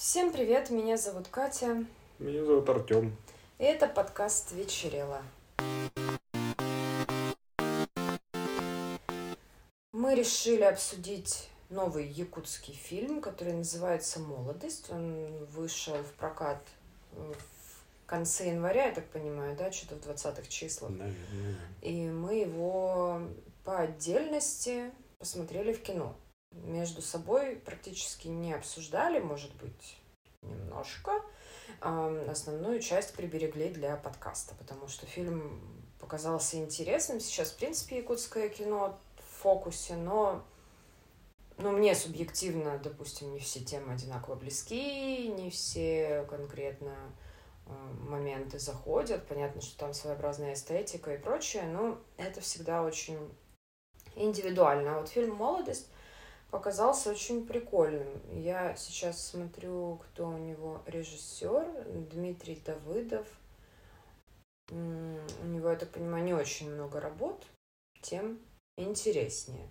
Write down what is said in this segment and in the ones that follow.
Всем привет, меня зовут Катя. Меня зовут Артем. И это подкаст «Вечерело». Мы решили обсудить новый якутский фильм, который называется «Молодость». Он вышел в прокат в конце января, я так понимаю, да, что-то в 20-х числах. Наверное. И мы его по отдельности посмотрели в кино. Между собой практически не обсуждали, может быть, немножко. Основную часть приберегли для подкаста, потому что фильм показался интересным. Сейчас, в принципе, якутское кино в фокусе, но ну, мне субъективно, допустим, не все темы одинаково близки, не все конкретно э, моменты заходят. Понятно, что там своеобразная эстетика и прочее, но это всегда очень индивидуально. А вот фильм «Молодость» показался очень прикольным. Я сейчас смотрю, кто у него режиссер, Дмитрий Давыдов. У него, я так понимаю, не очень много работ, тем интереснее.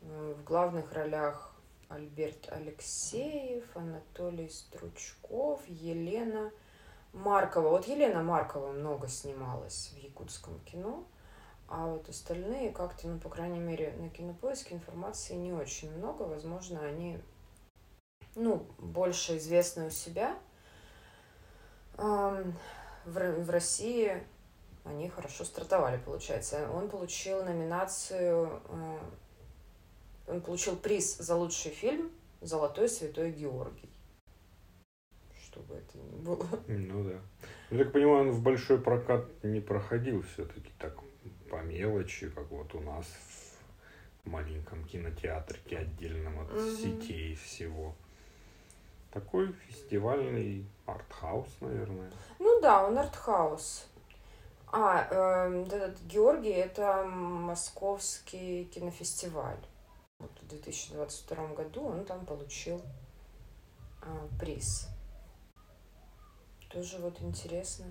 Э, В главных ролях Альберт Алексеев, Анатолий Стручков, Елена Маркова. Вот Елена Маркова много снималась в якутском кино. А вот остальные как-то, ну, по крайней мере, на кинопоиске информации не очень много. Возможно, они, ну, больше известны у себя. В, России они хорошо стартовали, получается. Он получил номинацию, э, он получил приз за лучший фильм «Золотой святой Георгий». Что это ни было. Ну да. Я так понимаю, он в большой прокат не проходил все-таки так по мелочи, как вот у нас в маленьком кинотеатрике отдельном от Мгм. сетей всего. Такой фестивальный артхаус, наверное. Ну да, он артхаус. А, вот этот Георгий, это московский кинофестиваль. Вот в 2022 году он там получил а, приз. Тоже вот интересно.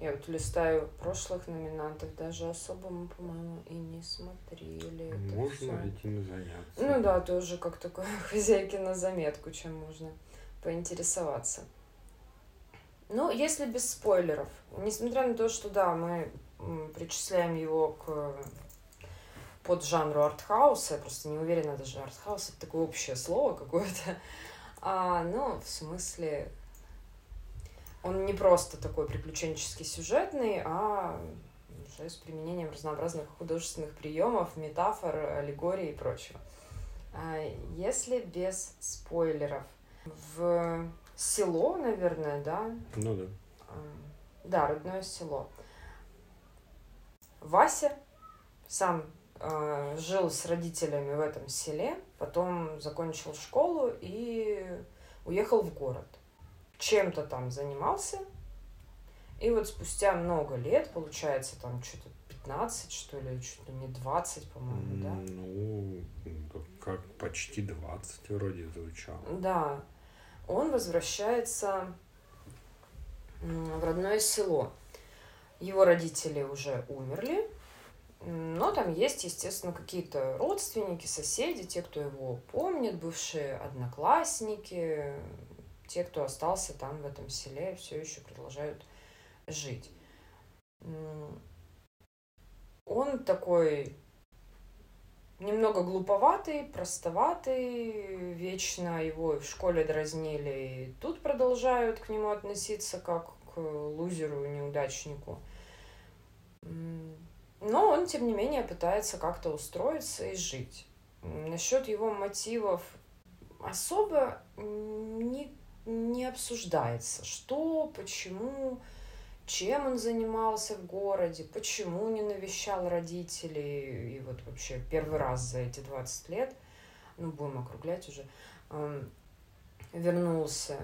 Я вот листаю прошлых номинантов, даже особо мы, по-моему, и не смотрели. Можно этим заняться. Ну да, тоже как такой хозяйки на заметку, чем можно поинтересоваться. Ну, если без спойлеров, несмотря на то, что да, мы причисляем его к под жанру артхауса, я просто не уверена, даже артхаус это такое общее слово какое-то. А, ну, в смысле, он не просто такой приключенческий сюжетный, а уже с применением разнообразных художественных приемов, метафор, аллегорий и прочего. А Если без спойлеров, в село, наверное, да, Ну да. М, Да, родное село. Вася сам э, жил с родителями в этом селе, потом закончил школу и уехал в город. Чем-то там занимался. И вот спустя много лет, получается, там что-то 15, что ли, чуть ли не 20, по-моему, да? Ну, как почти 20 вроде звучало. Да, он возвращается в родное село. Его родители уже умерли, но там есть, естественно, какие-то родственники, соседи, те, кто его помнит, бывшие одноклассники, те, кто остался там в этом селе, все еще продолжают жить. Он такой немного глуповатый, простоватый, вечно его в школе дразнили, и тут продолжают к нему относиться как к лузеру, неудачнику. Но он, тем не менее, пытается как-то устроиться и жить. Насчет его мотивов особо не, не обсуждается. Что, почему, чем он занимался в городе, почему не навещал родителей, и вот вообще первый раз за эти 20 лет, ну, будем округлять уже, эм, вернулся.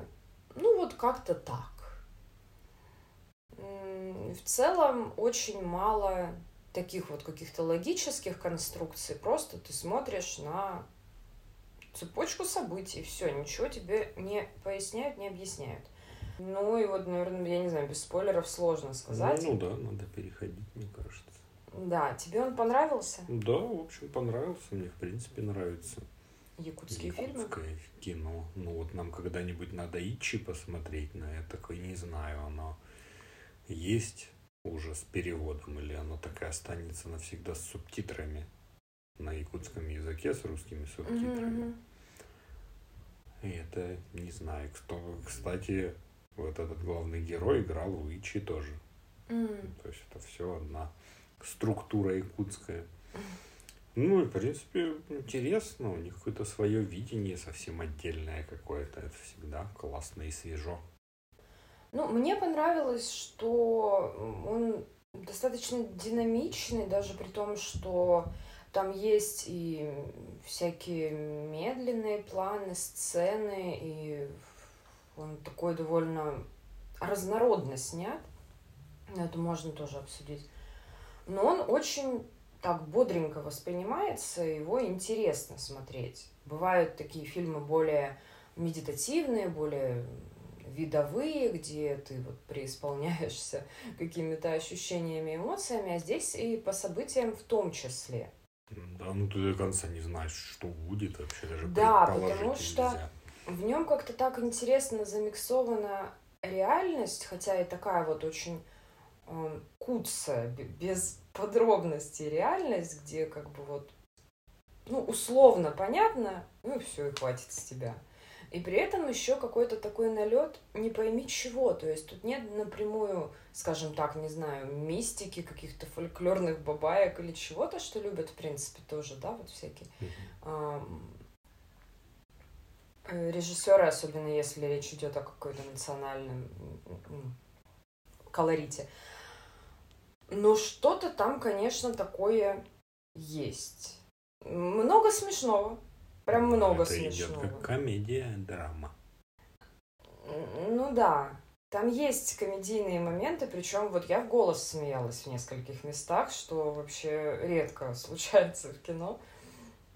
Ну, вот как-то так. В целом очень мало таких вот каких-то логических конструкций, просто ты смотришь на цепочку событий, все, ничего тебе не поясняют, не объясняют. Ну и вот, наверное, я не знаю, без спойлеров сложно сказать. Ну, ну да, надо переходить, мне кажется. Да, тебе он понравился? Да, в общем, понравился. Мне, в принципе, нравится. якутские фильмы? Якутское кино. Ну вот нам когда-нибудь надо Ичи посмотреть на это, я не знаю, оно есть уже с переводом или оно так и останется навсегда с субтитрами на якутском языке с русскими субтитрами. Мгм, И это не знаю, кто, кстати, вот этот главный герой играл в Ичи тоже. М. То есть это все одна структура якутская. Ну и, в принципе, интересно. У них какое-то свое видение совсем отдельное какое-то. Это всегда классно и свежо. Ну, мне понравилось, что он достаточно динамичный, даже при том, что там есть и всякие медленные планы, сцены, и он такой довольно разнородно снят. Это можно тоже обсудить. Но он очень так бодренько воспринимается, его интересно смотреть. Бывают такие фильмы более медитативные, более видовые, где ты вот преисполняешься какими-то ощущениями, эмоциями, а здесь и по событиям в том числе. Да, ну ты до конца не знаешь, что будет вообще даже Да, потому что нельзя. В нем как-то так интересно замиксована реальность, хотя и такая вот очень э, куцая, б- без подробностей реальность, где как бы вот, ну, условно понятно, ну и все, и хватит с тебя. И при этом еще какой-то такой налет не пойми чего. То есть тут нет напрямую, скажем так, не знаю, мистики, каких-то фольклорных бабаек или чего-то, что любят, в принципе, тоже, да, вот всякие э, режиссеры, особенно если речь идет о какой-то национальном колорите. Но что-то там, конечно, такое есть. Много смешного. Прям много Это идет смешного. как комедия, драма. Ну да, там есть комедийные моменты, причем вот я в голос смеялась в нескольких местах, что вообще редко случается в кино.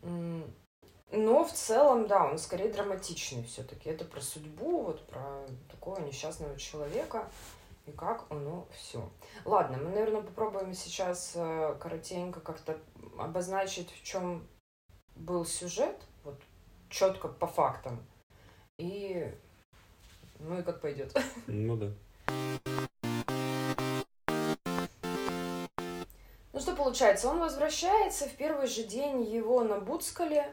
Но в целом, да, он скорее драматичный все-таки. Это про судьбу, вот про такого несчастного человека и как оно все. Ладно, мы, наверное, попробуем сейчас э, коротенько как-то обозначить, в чем был сюжет, четко по фактам. И ну и как пойдет. Ну да. Ну что получается, он возвращается в первый же день его набуцкали.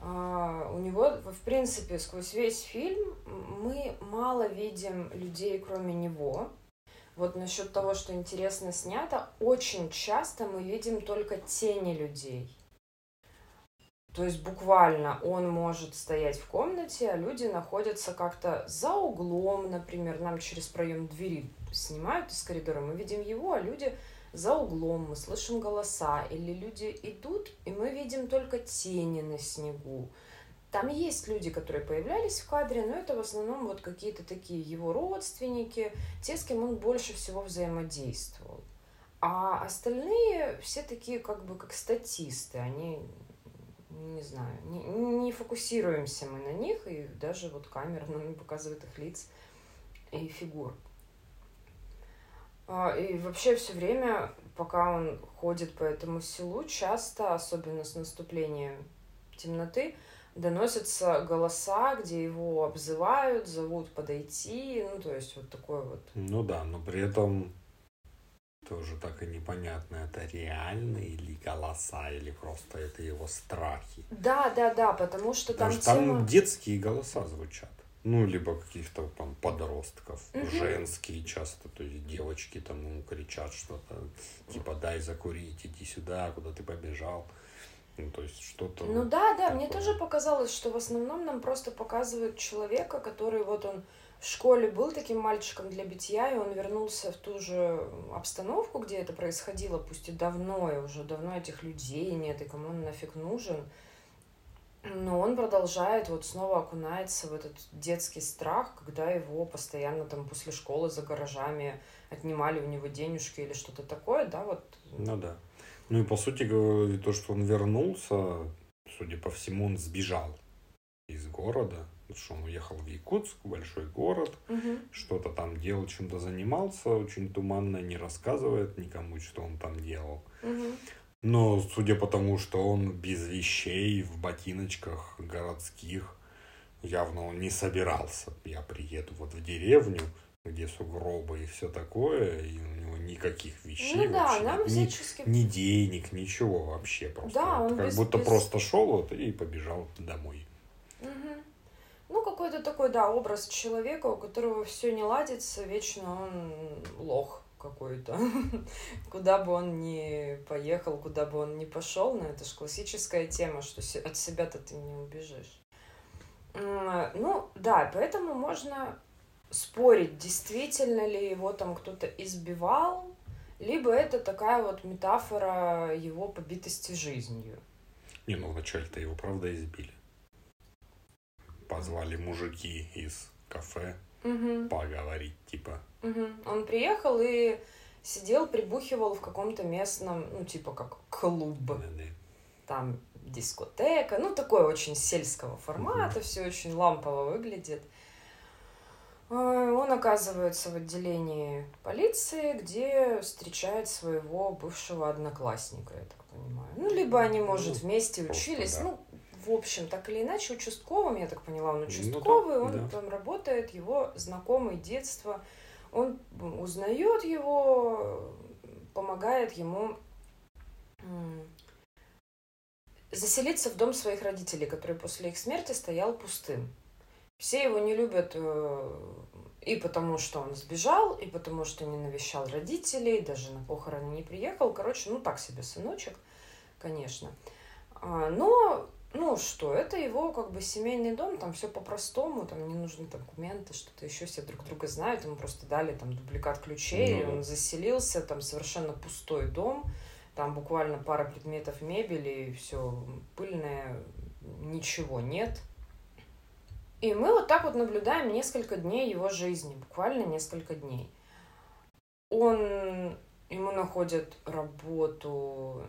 А, у него, в принципе, сквозь весь фильм мы мало видим людей, кроме него. Вот насчет того, что интересно снято, очень часто мы видим только тени людей. То есть буквально он может стоять в комнате, а люди находятся как-то за углом, например, нам через проем двери снимают из коридора, мы видим его, а люди за углом, мы слышим голоса, или люди идут, и мы видим только тени на снегу. Там есть люди, которые появлялись в кадре, но это в основном вот какие-то такие его родственники, те, с кем он больше всего взаимодействовал. А остальные все такие как бы как статисты, они, не знаю, не, не фокусируемся мы на них, и даже вот камера нам не показывает их лиц и фигур. А, И вообще все время, пока он ходит по этому селу, часто, особенно с наступлением темноты, доносятся голоса, где его обзывают, зовут подойти, ну, то есть вот такой вот. Ну да, но при этом тоже так и непонятно, это реальные или голоса, или просто это его страхи. Да, да, да, потому что там что там тема... детские голоса звучат. Ну, либо каких-то там подростков, Мгм. женские часто, то есть девочки там ему кричат что-то, типа дай закурить, иди сюда, куда ты побежал. Ну, то есть что-то... Ну да, да, мне такое. тоже показалось, что в основном нам просто показывают человека, который вот он в школе был таким мальчиком для битья, и он вернулся в ту же обстановку, где это происходило, пусть и давно, и уже давно этих людей нет, и кому он нафиг нужен. Но он продолжает, вот снова окунается в этот детский страх, когда его постоянно там после школы за гаражами отнимали у него денежки или что-то такое, да, вот. Ну да. Ну и по сути то, что он вернулся, судя по всему, он сбежал из города, что он уехал в Якутск, большой город, Мгм. что-то там делал, чем-то занимался, очень туманно не рассказывает никому, что он там делал. Мгм. Но судя по тому, что он без вещей, в ботиночках городских, явно он не собирался. Я приеду вот в деревню, где сугробы и все такое, и у него никаких вещей Ну да, вообще нам нет. Ни- всячески... ни, денег, ничего вообще просто. Да, Вот он как без- будто без- просто шел вот и побежал домой. Мгм. Ну, какой-то такой, да, образ человека, у которого все не ладится, вечно он лох какой-то. Куда бы он ни поехал, куда бы он ни пошел, ну, это же классическая тема, что от себя-то ты не убежишь. Ну, да, поэтому можно спорить, действительно ли его там кто-то избивал, либо это такая вот метафора его побитости жизнью. Не, ну вначале-то его правда избили. Позвали мужики из кафе Мгм. поговорить, типа. Мгм. Он приехал и сидел, прибухивал в каком-то местном, ну, типа как клуб, Да-да. там дискотека, ну, такой очень сельского формата, все очень лампово выглядит. Э, Он оказывается в отделении полиции, где встречает своего бывшего одноклассника, я так понимаю. Ну, либо они, может, Ну, вместе учились. да. Ну, в общем, так или иначе, участковым, я так поняла, он Ну, участковый, да, он да. там работает, его знакомый детства. Он узнает его, помогает ему заселиться в дом своих родителей, который после их смерти стоял пустым. Все его не любят э, и потому, что он сбежал, и потому, что не навещал родителей, даже на похороны не приехал. Короче, ну так себе сыночек, конечно. А, Но, ну что, это его как бы семейный дом, там все по-простому, там не нужны документы, что-то еще, все друг друга знают, ему просто дали там дубликат ключей, Ну да. он заселился, там совершенно пустой дом, там буквально пара предметов мебели, все пыльное, ничего нет. И мы вот так вот наблюдаем несколько дней его жизни, буквально несколько дней. Он, ему находят работу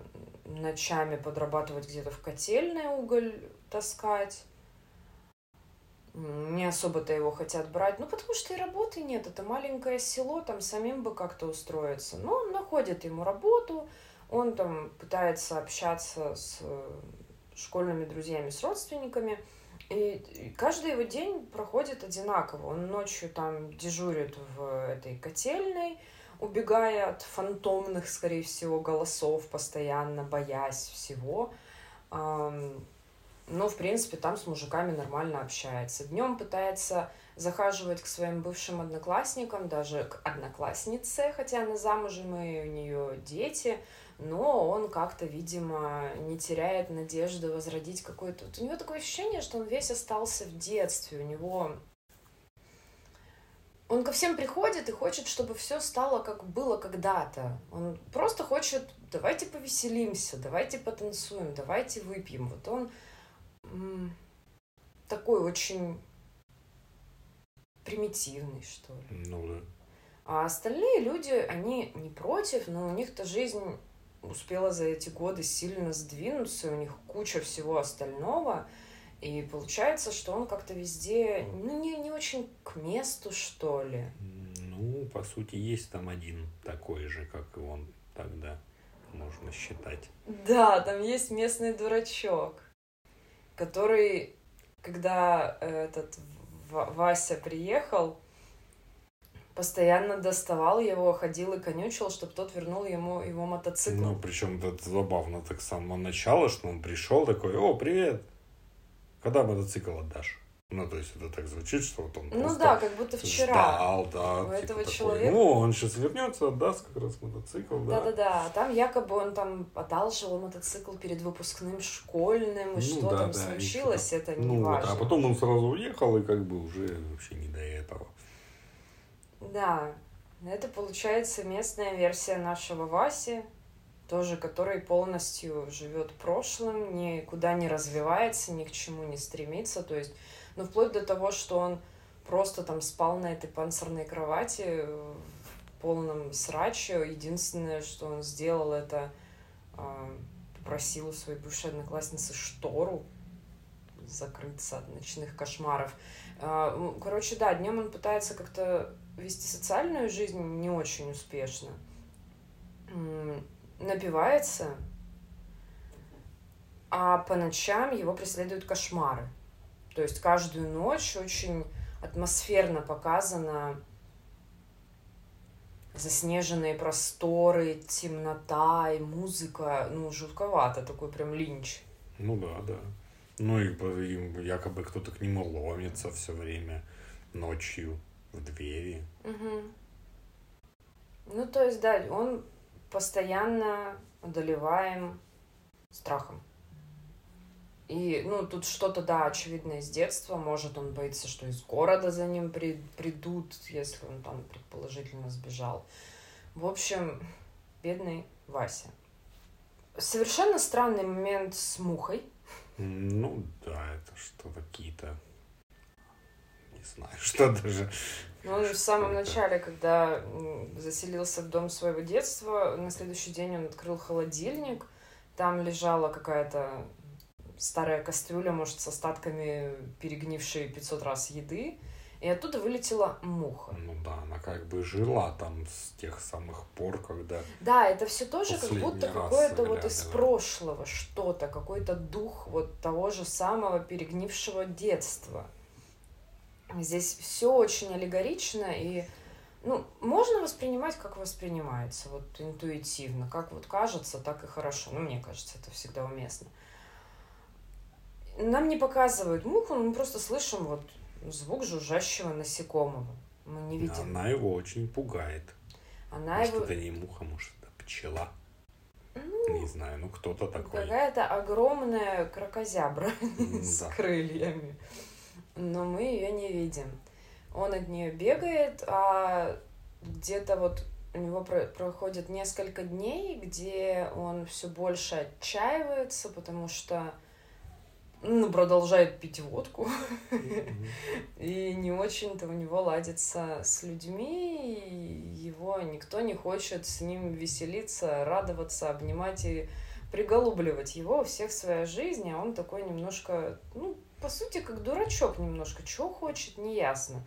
ночами подрабатывать где-то в котельной уголь таскать. Не особо-то его хотят брать, ну потому что и работы нет, это маленькое село, там самим бы как-то устроиться. Но он находит ему работу, он там пытается общаться с э, школьными друзьями, с родственниками. И каждый его день проходит одинаково. Он ночью там дежурит в этой котельной, убегая от фантомных, скорее всего, голосов, постоянно боясь всего. Но, в принципе, там с мужиками нормально общается. Днем пытается захаживать к своим бывшим одноклассникам, даже к однокласснице, хотя она замужем и у нее дети, но он как-то, видимо, не теряет надежды возродить какой-то... Вот у него такое ощущение, что он весь остался в детстве, у него... Он ко всем приходит и хочет, чтобы все стало, как было когда-то. Он просто хочет, давайте повеселимся, давайте потанцуем, давайте выпьем. Вот он м, такой очень примитивный, что ли. Ну да. А остальные люди, они не против, но у них-то жизнь успела за эти годы сильно сдвинуться, у них куча всего остального. И получается, что он как-то везде, ну, не, не очень к месту, что ли. Ну, по сути, есть там один такой же, как и он тогда, можно считать. Да, там есть местный дурачок, который, когда этот В- Вася приехал, постоянно доставал его, ходил и конючил, чтобы тот вернул ему его мотоцикл. Ну, причем это забавно так с самого начала, что он пришел такой, о, привет, когда мотоцикл отдашь? Ну, то есть это так звучит, что вот он Ну просто да, как будто вчера. ждал, да. У типа этого такой, человека- Ну, он сейчас вернется, отдаст как раз мотоцикл, да. Да-да-да, а там якобы он там одалживал мотоцикл перед выпускным школьным, и Ну что да, там да, случилось, это не Ну, вот, важно. а потом он сразу уехал, и как бы уже вообще не до этого. Да, это получается местная версия нашего Васи, тоже который полностью живет прошлым, никуда не развивается, ни к чему не стремится, то есть, ну, вплоть до того, что он просто там спал на этой панцирной кровати в полном сраче. Единственное, что он сделал, это а, попросил у своей бывшей одноклассницы штору закрыться от ночных кошмаров. А, Короче, да, днем он пытается как-то вести социальную жизнь не очень успешно. Напивается а по ночам его преследуют кошмары. То есть каждую ночь очень атмосферно показано заснеженные просторы, темнота и музыка. Ну, жутковато, такой прям линч. Ну да, да. Ну и, и якобы кто-то к нему ломится все время ночью в двери. Угу. Ну, то есть, да, он постоянно одолеваем страхом. И, ну, тут что-то, да, очевидное с детства. Может, он боится, что из города за ним при, придут, если он там предположительно сбежал. В общем, бедный Вася. Совершенно странный момент с мухой. Ну, да, это что какие-то... Не знаю, что даже... Ну, он в самом начале, когда заселился в дом своего детства, на следующий день он открыл холодильник, там лежала какая-то старая кастрюля, может, с остатками перегнившей 500 раз еды, и оттуда вылетела муха. Ну да, она как бы жила там с тех самых пор, когда... Да, это все тоже как будто какое-то вот из прошлого что-то, какой-то дух вот того же самого перегнившего детства. Здесь все очень аллегорично и ну, можно воспринимать, как воспринимается, вот интуитивно, как вот кажется, так и хорошо. Ну, мне кажется, это всегда уместно. Нам не показывают муху, мы просто слышим вот звук жужжащего насекомого. Мы не видим. Она его очень пугает. Она может, его... это не муха, может, это пчела. Ну, не знаю, ну кто-то такой. Какая-то огромная крокозябра с крыльями. Но мы ее не видим. Он от нее бегает, а где-то вот у него проходит несколько дней, где он все больше отчаивается, потому что ну, продолжает пить водку. И не очень-то у него ладится с людьми, и его никто не хочет с ним веселиться, радоваться, обнимать и приголубливать его у всех своя жизнь, а он такой немножко, ну, по сути, как дурачок немножко. Чего хочет, неясно.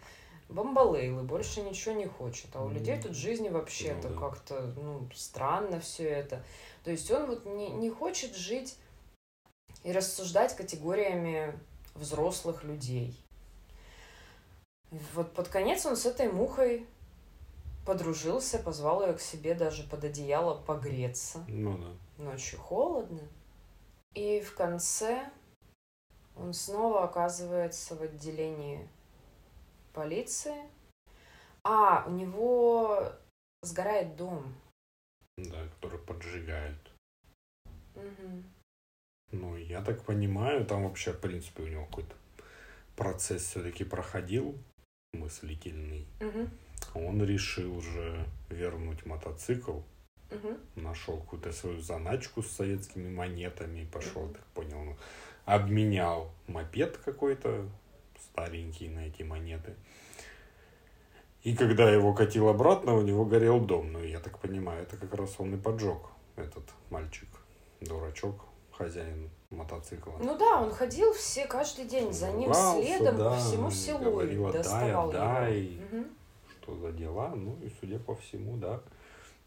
Бомбалейлы, больше ничего не хочет. А у людей тут жизни вообще-то ну, да. как-то, ну, странно все это. То есть он вот не, не хочет жить и рассуждать категориями взрослых людей. Вот под конец он с этой мухой подружился, позвал ее к себе даже под одеяло погреться. Ну да. Ночью холодно. И в конце он снова оказывается в отделении полиции. А, у него сгорает дом. Да, который поджигают. Угу. Ну, я так понимаю, там вообще, в принципе, у него какой-то процесс все-таки проходил мыслительный. Угу. Он решил же вернуть мотоцикл. Угу. Нашел какую-то свою заначку с советскими монетами. Пошел, угу. так понял, ну, обменял мопед какой-то старенький на эти монеты. И когда его катил обратно, у него горел дом. Ну, я так понимаю, это как раз он и поджег этот мальчик, дурачок, хозяин мотоцикла. Ну да, он ходил все каждый день за ним Ругался, следом да, по всему селу говорил, и доставал его. Угу. Что за дела? Ну и судя по всему, да.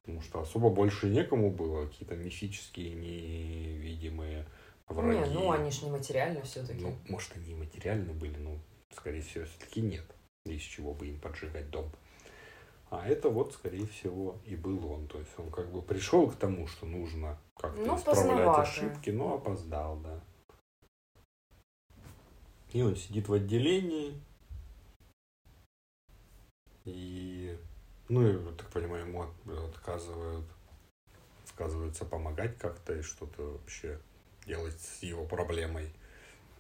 Потому что особо больше некому было. Какие-то мифические, невидимые враги. Не, ну они же не материально все-таки. Ну, может, они и материально были, но, скорее всего, все-таки нет. Из чего бы им поджигать дом. А это вот, скорее всего, и был он. То есть он как бы пришел к тому, что нужно как-то ну, исправлять ошибки, но опоздал, да. И он сидит в отделении. И, ну, я так понимаю, ему отказывают, отказываются помогать как-то и что-то вообще делать с его проблемой.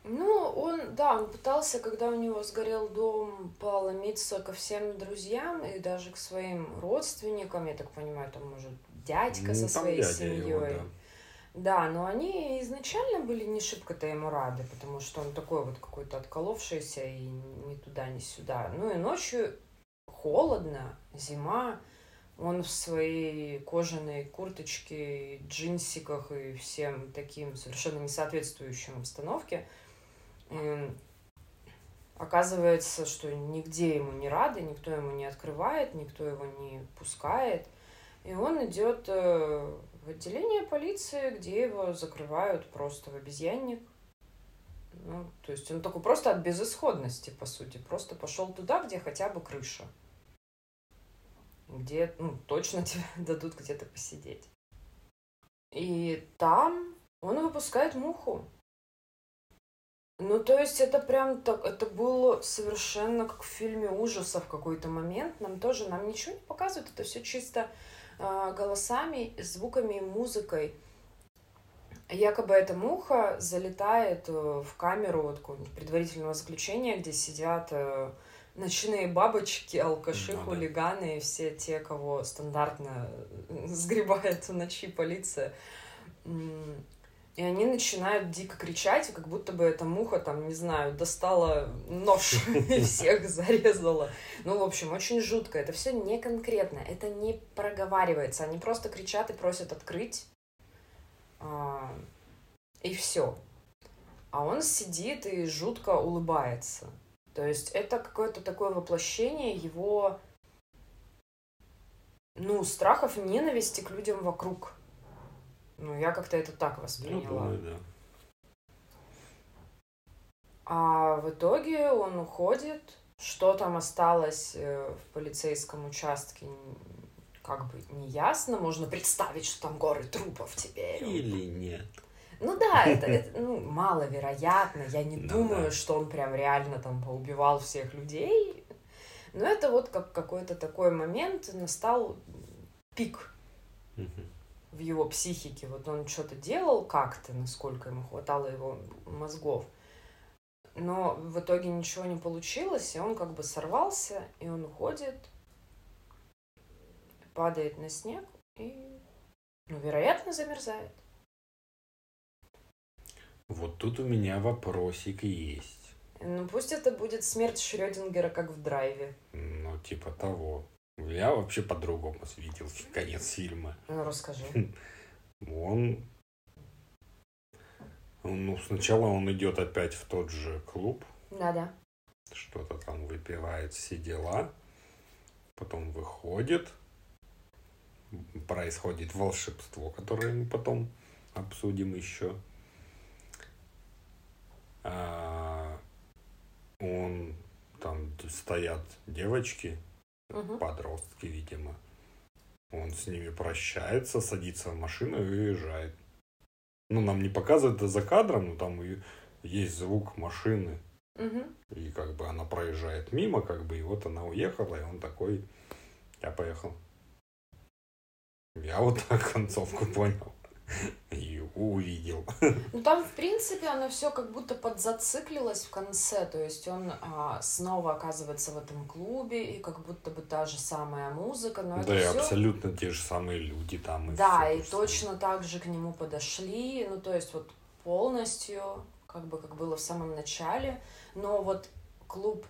Ну, он, да, он пытался, когда у него сгорел дом, поломиться ко всем друзьям и даже к своим родственникам, я так понимаю, там, может, дядька ну, со своей семьей. Его, да. да, но они изначально были не шибко-то ему рады, потому что он такой вот какой-то отколовшийся и ни туда, ни сюда. Ну и ночью холодно, зима, он в своей кожаной курточке, джинсиках и всем таким совершенно несоответствующим обстановке – оказывается, что нигде ему не рады, никто ему не открывает, никто его не пускает. И он идет э, в отделение полиции, где его закрывают просто в обезьянник. Ну, то есть он такой просто от безысходности, по сути. Просто пошел туда, где хотя бы крыша. Где, ну, точно тебе дадут где-то посидеть. И там он выпускает муху. Ну, то есть это прям так, это было совершенно как в фильме ужасов какой-то момент. Нам тоже, нам ничего не показывают, это все чисто э, голосами, звуками, музыкой. Якобы эта муха залетает э, в камеру вот, предварительного заключения, где сидят э, ночные бабочки, алкаши, ну, хулиганы да. и все те, кого стандартно э, сгребает в ночи полиция. И они начинают дико кричать, как будто бы эта муха, там, не знаю, достала нож и всех зарезала. Ну, в общем, очень жутко. Это все не конкретно, это не проговаривается. Они просто кричат и просят открыть. А, и все. А он сидит и жутко улыбается. То есть это какое-то такое воплощение его, ну, страхов, ненависти к людям вокруг. Ну, я как-то это так восприняла. Ну, да. А в итоге он уходит. Что там осталось э, в полицейском участке, как бы не ясно. Можно представить, что там горы трупов теперь. Или нет. Ну да, это, это ну, маловероятно. Я не ну, думаю, да. что он прям реально там поубивал всех людей. Но это вот как какой-то такой момент настал пик. Угу в его психике. Вот он что-то делал как-то, насколько ему хватало его мозгов. Но в итоге ничего не получилось, и он как бы сорвался, и он уходит, падает на снег и, ну, вероятно, замерзает. Вот тут у меня вопросик есть. Ну, пусть это будет смерть Шрёдингера, как в драйве. Ну, типа того. Я вообще по-другому видел конец фильма. Ну, расскажи. Он... Ну, сначала он идет опять в тот же клуб. Да-да. Что-то там выпивает, все дела. Потом выходит. Происходит волшебство, которое мы потом обсудим еще. А, он там стоят девочки, угу. подростки, видимо. Он с ними прощается, садится в машину и уезжает. Ну, нам не показывают это за кадром, но там и есть звук машины. Угу. И как бы она проезжает мимо, как бы, и вот она уехала, и он такой, я поехал. Я вот так концовку понял и увидел. Ну там, в принципе, оно все как будто подзациклилось в конце. То есть он а, снова оказывается в этом клубе, и как будто бы та же самая музыка. Но да, и все... абсолютно те же самые люди там. И да, и точно так же к нему подошли. Ну, то есть вот полностью, как бы как было в самом начале. Но вот клуб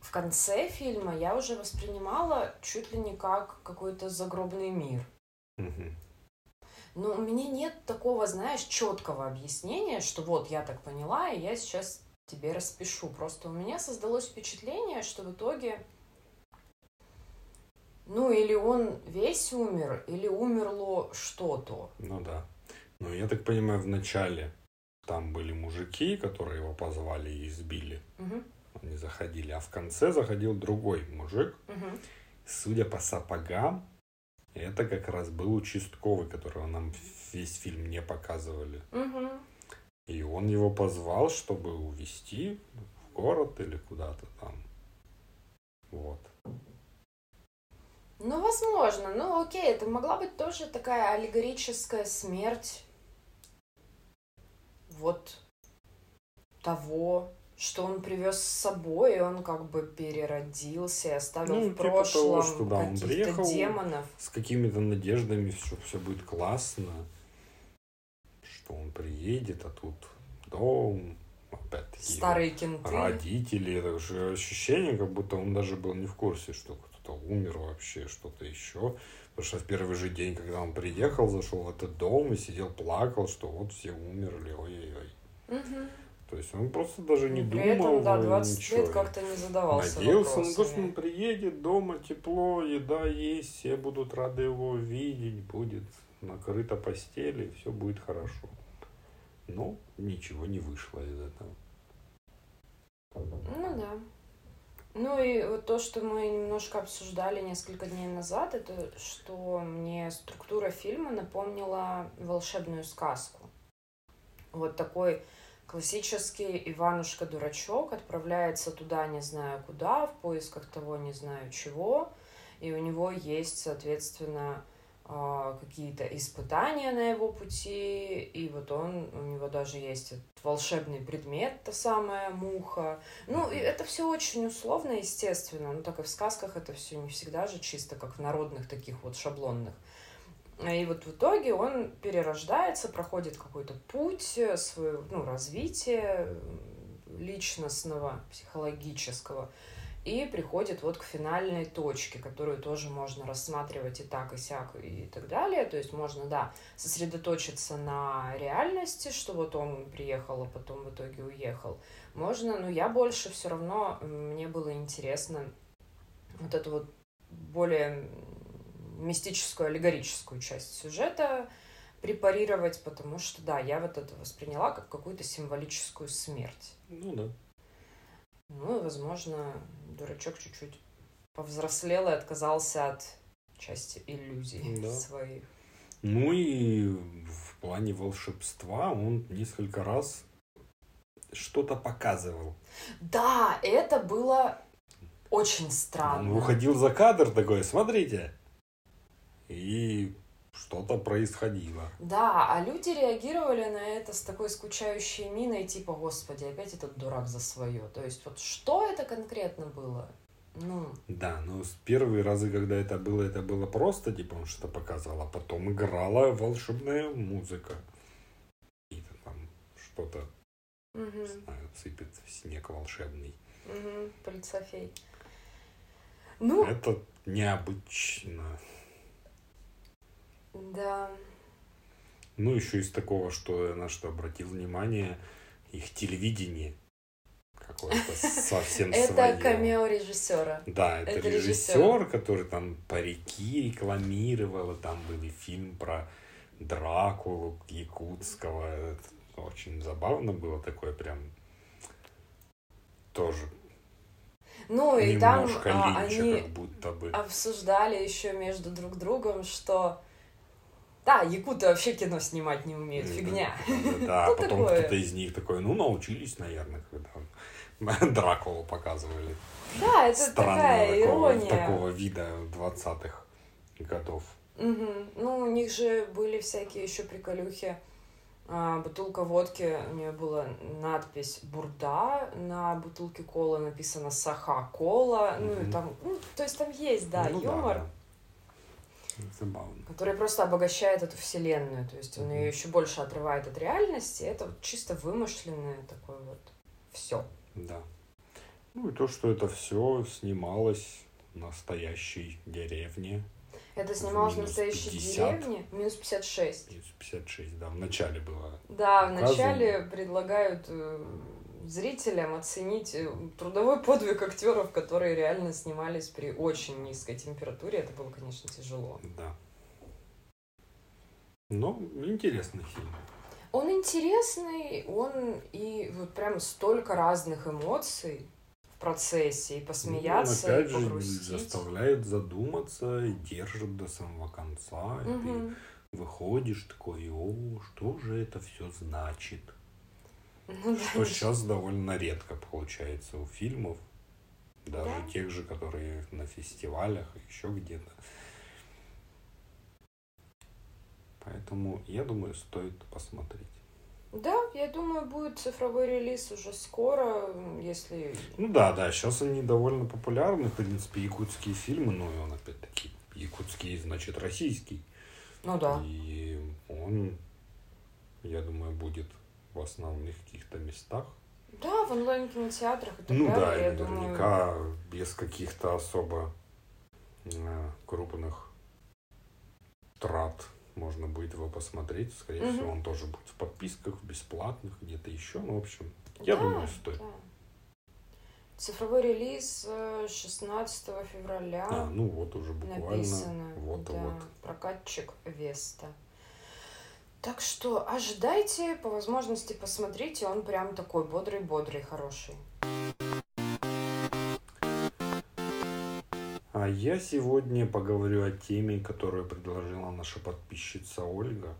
в конце фильма я уже воспринимала чуть ли не как какой-то загробный мир. Угу. Но у меня нет такого, знаешь, четкого объяснения, что вот я так поняла, и я сейчас тебе распишу. Просто у меня создалось впечатление, что в итоге, ну или он весь умер, или умерло что-то. Ну да. Ну я так понимаю, в начале там были мужики, которые его позвали и избили. Угу. Они заходили, а в конце заходил другой мужик. Угу. Судя по сапогам, это как раз был участковый, которого нам весь фильм не показывали. Угу. И он его позвал, чтобы увезти в город или куда-то там. Вот. Ну, возможно. Ну, окей, это могла быть тоже такая аллегорическая смерть вот того, что он привез с собой, и он как бы переродился и оставил ну, в типа прошлом того, что, да, он приехал демонов. С какими-то надеждами, что все будет классно, что он приедет, а тут дом, опять-таки старые кенты. родители, это же ощущение, как будто он даже был не в курсе, что кто-то умер вообще, что-то еще. Потому что в первый же день, когда он приехал, зашел в этот дом и сидел, плакал, что вот все умерли, ой-ой-ой. Угу. То есть он просто даже не При думал. этом, да, 20 ничего. лет как-то не задавался Надеялся на то, что вопросами. он приедет, дома тепло, еда есть, все будут рады его видеть, будет накрыта постель, и все будет хорошо. Но ничего не вышло из этого. Ну да. Ну и вот то, что мы немножко обсуждали несколько дней назад, это что мне структура фильма напомнила волшебную сказку. Вот такой классический Иванушка-дурачок отправляется туда не знаю куда, в поисках того не знаю чего, и у него есть, соответственно, а, какие-то испытания на его пути, и вот он, у него даже есть этот волшебный предмет, та самая муха. Ну, и это все очень условно, естественно, ну, так и в сказках это все не всегда же чисто, как в народных таких вот шаблонных. И вот в итоге он перерождается, проходит какой-то путь э, своего ну, развития личностного, психологического, и приходит вот к финальной точке, которую тоже можно рассматривать и так, и сяк, и так далее. То есть можно, да, сосредоточиться на реальности, что вот он приехал, а потом в итоге уехал. Можно, но я больше все равно, мне было интересно вот эту вот более мистическую, аллегорическую часть сюжета препарировать, потому что, да, я вот это восприняла как какую-то символическую смерть. Ну да. Ну, и, возможно, дурачок чуть-чуть повзрослел и отказался от части иллюзий Да. своих. Ну и в плане волшебства он несколько раз что-то показывал. Да, это было очень Он странно. выходил за кадр такой, смотрите. И что-то происходило. Да, а люди реагировали на это с такой скучающей миной, типа, господи, опять этот дурак за свое. То есть вот что это конкретно было? Ну, Да, но с первые разы, когда это было, это было просто, типа он что-то показывал, а потом играла волшебная музыка. И там что-то, не знаю, сыпет снег волшебный. мгм, полицофей. Ну, Это необычно. Да. Ну, еще из такого, что на что обратил внимание, их телевидение какое-то совсем Это свое. камео режиссера. Да, это, Это режиссер, режиссер. который там парики рекламировал, и там был фильм про Дракулу Якутского. Это очень забавно было такое прям тоже Ну и там а, они как будто бы. обсуждали еще между друг другом, что да, якуты вообще кино снимать не умеют, Да, фигня. Да, да, а Что потом кто-то из них такой, ну, научились, наверное, когда Дракулу показывали. Да, это такая ирония. такого вида 20-х годов. Мгм. Ну, у них же были всякие еще приколюхи. А, бутылка водки, у нее была надпись «Бурда», на бутылке колы написано «Саха кола». Ну, и там, ну, то есть там есть, да, Ну юмор, да. Забавно. который просто обогащает эту вселенную. То есть он ее еще больше отрывает от реальности. Это вот чисто вымышленное такое вот все. Да. Ну и то, что это все снималось в настоящей деревне. Это снималось в Минус настоящей 50. деревне. Минус 56. Из 56, да, в начале было. Да, Указано. вначале предлагают э, зрителям оценить э, трудовой подвиг актеров, которые реально снимались при очень низкой температуре. Это было, конечно, тяжело. Да. Но интересный фильм. Он интересный, он и вот прям столько разных эмоций в процессе, и посмеяться, Ну, он и опять же погрустить. заставляет задуматься и держит до самого конца. И Мгм. ты выходишь такой, о, что же это все значит? Ну да. Что сейчас довольно редко получается у фильмов, даже Да. тех же, которые на фестивалях, еще где-то. Поэтому, я думаю, стоит посмотреть. Да, я думаю, будет цифровой релиз уже скоро, если... Ну да, да, сейчас они довольно популярны, в принципе, якутские фильмы, ну и он опять-таки якутский, значит, российский. Ну да. И он, я думаю, будет в основных каких-то местах. Да, в онлайн-кинотеатрах и так Ну да, далее, и я думаю. наверняка без каких-то особо э, крупных трат можно будет его посмотреть. Скорее Мгм. всего, он тоже будет в подписках, бесплатных, где-то еще. Ну, в общем, Я Да, думаю, стоит. да. Цифровой релиз э, 16 февраля. А, ну вот уже буквально. написано. Вот, да, вот. прокатчик Веста. Так что ожидайте, по возможности посмотрите, он прям такой бодрый-бодрый, хороший. А я сегодня поговорю о теме, которую предложила наша подписчица Ольга.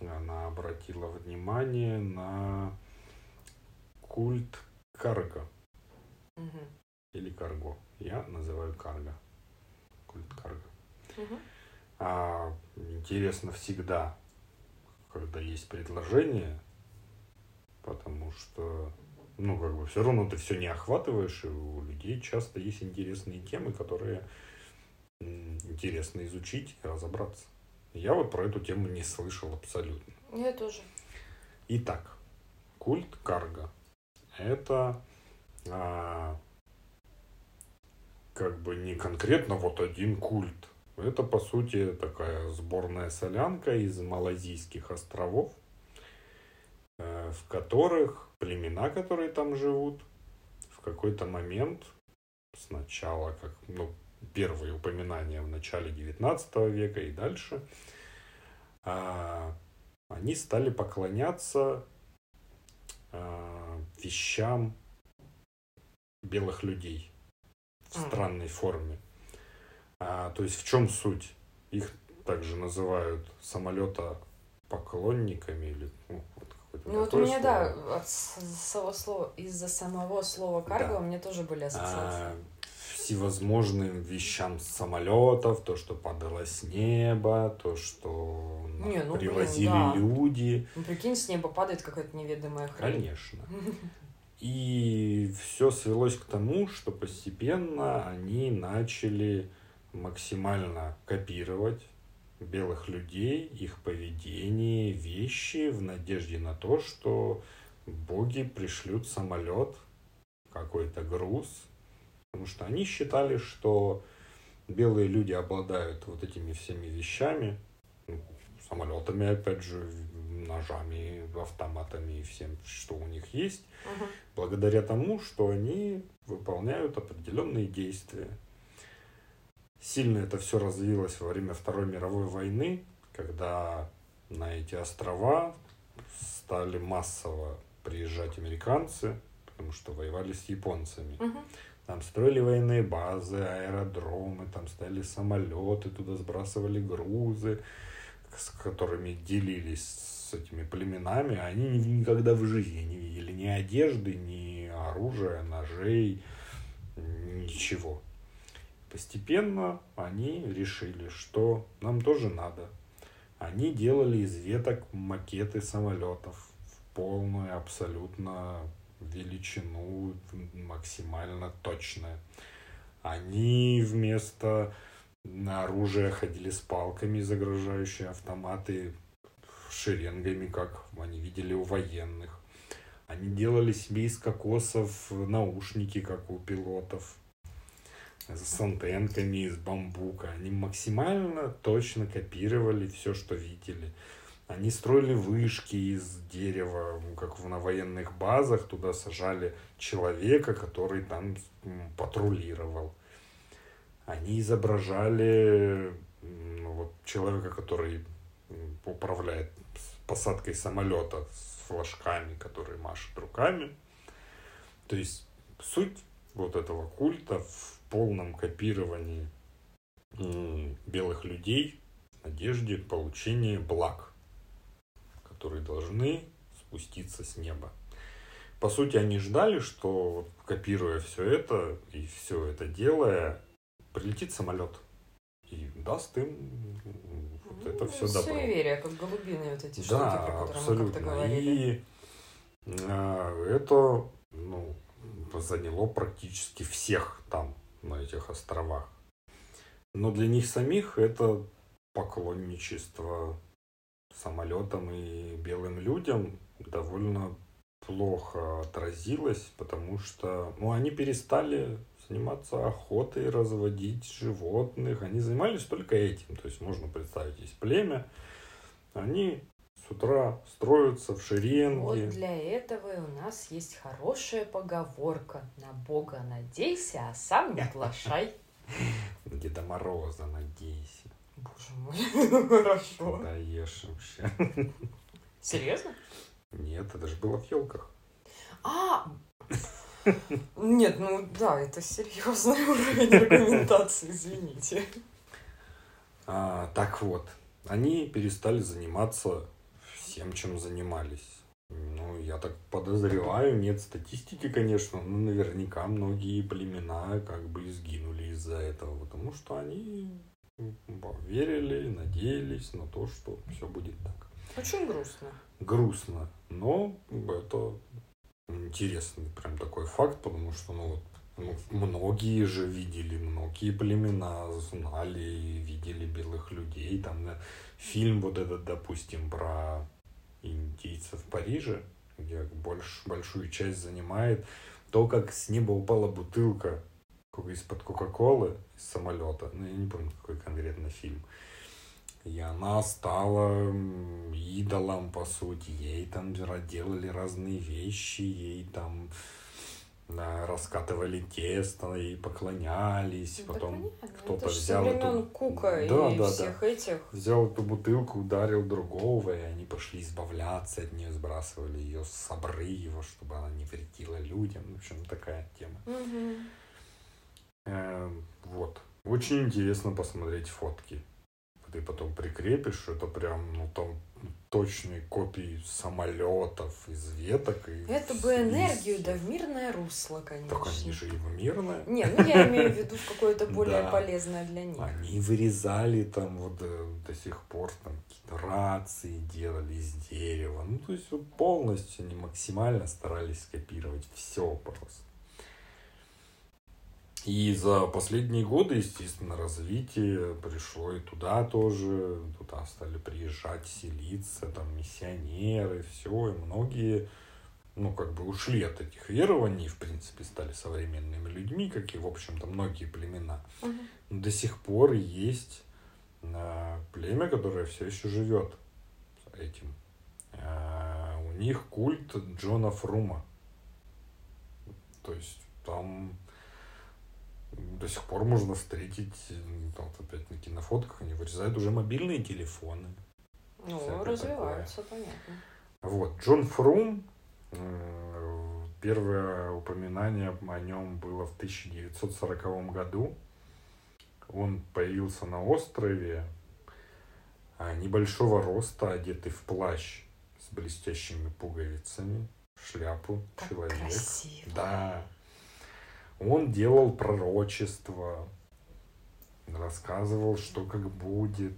Она обратила внимание на культ карго Мгм. или карго. Я называю карго. Культ карго. Мгм. А интересно всегда, когда есть предложение, потому что, ну, как бы, все равно ты все не охватываешь, и у людей часто есть интересные темы, которые интересно изучить и разобраться. Я вот про эту тему не слышал абсолютно. Я тоже. Итак, культ карго. Это а, как бы не конкретно вот один культ. Это, по сути, такая сборная солянка из Малайзийских островов, э, в которых племена, которые там живут, в какой-то момент, сначала, как ну, первые упоминания в начале 19 века и дальше, а, они стали поклоняться а, вещам белых людей в странной форме. А, то есть в чем суть? Их также называют самолета поклонниками или ну, вот какое-то Ну вот у меня, слово. да, от самого слова, из-за самого слова карго Да. у меня тоже были ассоциации. А, всевозможным вещам самолетов, то, что падало с неба, то, что Не, ну, блин, привозили да. люди. Ну прикинь, с неба падает какая-то неведомая хрень. Конечно. И все свелось к тому, что постепенно они начали максимально копировать белых людей, их поведение, вещи в надежде на то, что боги пришлют самолет, какой-то груз. Потому что они считали, что белые люди обладают вот этими всеми вещами, ну, самолетами, опять же, ножами, автоматами и всем, что у них есть Мгм. благодаря тому, что они выполняют определенные действия. Сильно это все развилось во время Второй мировой войны, когда на эти острова стали массово приезжать американцы, потому что воевали с японцами. Мгм. Там строили военные базы, аэродромы, там стояли самолеты, туда сбрасывали грузы, с которыми делились с этими племенами. Они ни- никогда в жизни не видели ни одежды, ни оружия, ножей, ничего. Постепенно они решили, что нам тоже надо. Они делали из веток макеты самолетов в полную абсолютно величину, максимально точное. Они вместо оружия ходили с палками, загрожающие автоматы, шеренгами, как они видели у военных. Они делали себе из кокосов наушники, как у пилотов, с антенками из бамбука. Они максимально точно копировали все, что видели. Они строили вышки из дерева, ну, как на военных базах. Туда сажали человека, который там патрулировал. Они изображали ну, вот, человека, который управляет посадкой самолета с флажками, который машет руками. То есть суть вот этого культа полном копировании белых людей в надежде получения благ, которые должны спуститься с неба. По сути, они ждали, что копируя все это и все это делая, прилетит самолет и даст им вот это Ну, все добро. Суеверия, как голубиные вот эти штуки, Да, про которые мы как-то абсолютно. говорили. И а, это ну, заняло практически всех там, на этих островах. Но для них самих это поклонничество самолетам и белым людям довольно плохо отразилось, потому что ну, они перестали заниматься охотой, разводить животных. Они занимались только этим. То есть можно представить, есть племя, они с утра строятся в шеренге. Вот для этого и у нас есть хорошая поговорка. На Бога надейся, а сам не плашай. На Деда Мороза надейся. Боже мой, хорошо. Да ешь вообще. Серьезно? Нет, это же было в елках. А, нет, ну да, это серьезный уровень аргументации, извините. А, так вот, они перестали заниматься всем, чем занимались. Ну, я так подозреваю, нет статистики, конечно, но наверняка многие племена как бы сгинули из-за этого, потому что они верили, надеялись на то, что все будет так. Очень грустно. Грустно, но это интересный прям такой факт, потому что, ну, вот, ну, многие же видели, многие племена знали и видели белых людей. Там да, фильм вот этот, допустим, про индейцев в Париже, где больш, большую часть занимает то, как с неба упала бутылка из-под Кока-Колы из самолета. Ну, я не помню, какой конкретно фильм. И она стала идолом, по сути. Ей там делали разные вещи, ей там раскатывали тесто и поклонялись. Да, Потом кто-то взял эту... Кука Да, и да, всех да. этих. Взял эту бутылку, ударил другого, и они пошли избавляться от нее, сбрасывали ее с обрыва, чтобы она не вредила людям. В общем, такая тема. Мгм. Эм, вот. Очень интересно посмотреть фотки. Ты потом прикрепишь, это прям, ну, там точные копии самолетов из веток. И Это бы энергию, да в мирное русло, конечно. Так они же и в мирное. Не, ну я имею в виду в какое-то более Да. полезное для них. Они вырезали там вот э, до сих пор там какие-то рации делали из дерева. Ну, то есть вот полностью они максимально старались скопировать все просто. И за последние годы, естественно, развитие пришло и туда тоже. Туда стали приезжать, селиться, там, миссионеры, все. И многие, ну, как бы ушли от этих верований, в принципе, стали современными людьми, как и, в общем-то, многие племена. Но до сих пор есть а, племя, которое все еще живет этим. А, у них культ Джона Фрума. То есть там до сих пор можно встретить, ну, там, опять-таки на фотках, они вырезают уже мобильные телефоны. Ну, развиваются, понятно. Вот, Джон Фрум, э, первое упоминание о нем было в 1940 году. Он появился на острове, а, небольшого роста, одетый в плащ с блестящими пуговицами, шляпу, Как человек. красиво. Да. Он делал пророчество, рассказывал, что как будет,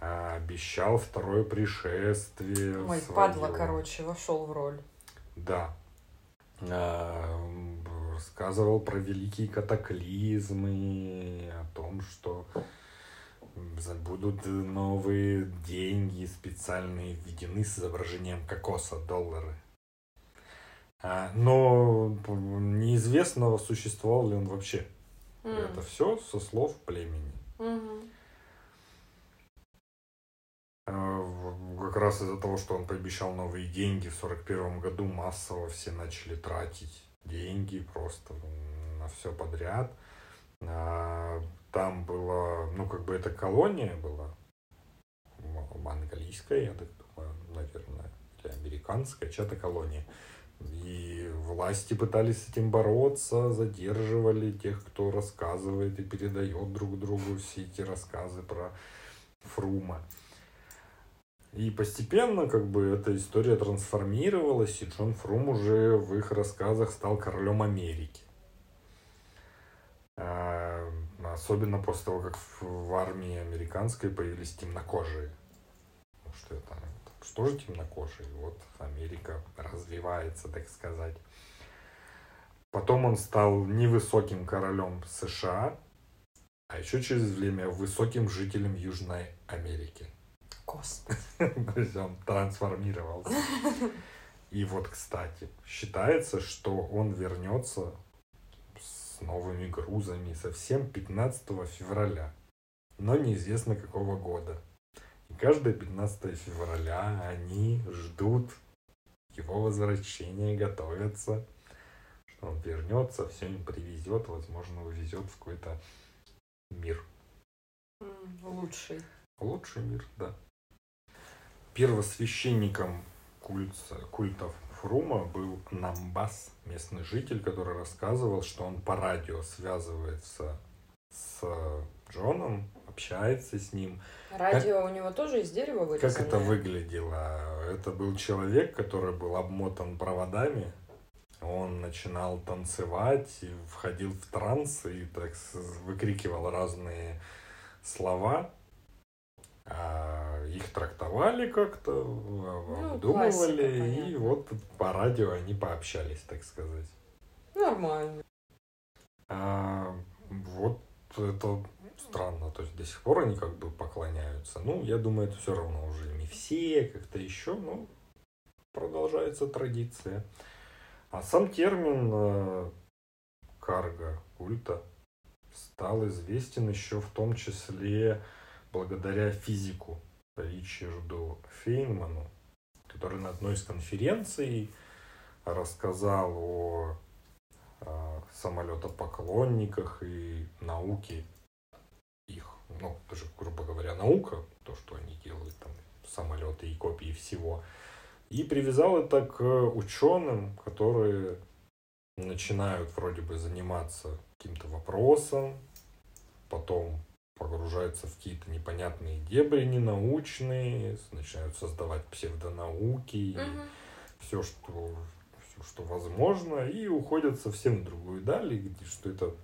а, обещал второе пришествие. Ой, своё. падла, короче, вошел в роль. Да. А, Рассказывал про великие катаклизмы, о том, что будут новые деньги специальные введены с изображением кокоса, доллары. А, Но неизвестно, существовал ли он вообще. М. Это все со слов племени. В- Как раз из-за того, что он пообещал новые деньги, в сорок первом году массово все начали тратить деньги просто на все подряд. А, Там была, ну, как бы это колония была, английская, я так думаю, наверное, или американская, чья-то колония. И власти пытались с этим бороться, задерживали тех, кто рассказывает и передает друг другу все эти рассказы про Фрума. И постепенно как бы эта история трансформировалась, и Джон Фрум уже в их рассказах стал королем Америки. А, Особенно после того, как в армии американской появились темнокожие. Потому что это что же темнокожие? Вот Америка развивается, так сказать. Потом он стал невысоким королем США, а еще через время высоким жителем Южной Америки. Господи. То есть он трансформировался. И вот, кстати, считается, что он вернется с новыми грузами совсем 15 февраля. Но неизвестно какого года. И каждое 15 февраля они ждут его возвращения, готовятся, что он вернется, все им привезет, возможно, увезет в какой-то мир. Лучший. Лучший мир, да. Первосвященником культа, культов Фрума был Намбас, местный житель, который рассказывал, что он по радио связывается с Джоном, общается с ним. Радио как, у него тоже из дерева вырезанное? Как это выглядело? Это был человек, который был обмотан проводами. Он начинал танцевать, входил в транс и так выкрикивал разные слова. А их трактовали как-то, ну, обдумывали, и вот по радио они пообщались, так сказать. Нормально. А, вот это странно, то есть до сих пор они как бы поклоняются. Ну, я думаю, это все равно уже не все, как-то еще, но продолжается традиция. А сам термин э, карга, культа, стал известен еще в том числе благодаря физику Ричарду Фейнману, который на одной из конференций рассказал о, о самолетопоклонниках и науке. Ну, это же, грубо говоря, наука, то, что они делают, там, самолеты и копии всего. И привязал это к ученым, которые начинают вроде бы заниматься каким-то вопросом, потом погружаются в какие-то непонятные дебри ненаучные, начинают создавать псевдонауки, угу. все, что, все, что возможно, и уходят совсем в другую даль, где что это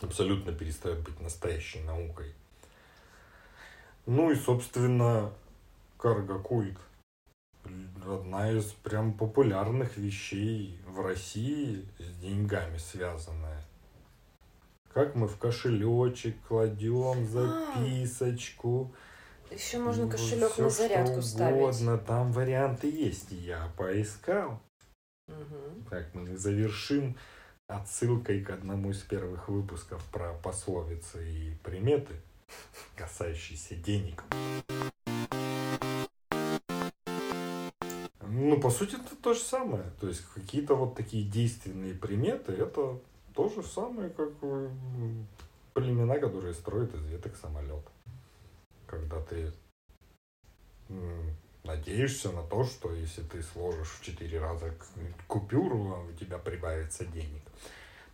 абсолютно перестает быть настоящей наукой. Ну и, собственно, карго-культ. Одна из прям популярных вещей в России с деньгами связанная. Как мы в кошелечек кладем записочку. Еще можно ну, кошелек на зарядку ставить. Угодно. Там варианты есть. Я поискал. Угу. Так, мы завершим отсылкой к одному из первых выпусков про пословицы и приметы, касающиеся денег. Ну, по сути, это то же самое. То есть, какие-то вот такие действенные приметы, это то же самое, как племена, которые строят из веток самолет. Когда ты надеешься на то, что если ты сложишь в четыре раза купюру, у тебя прибавится денег.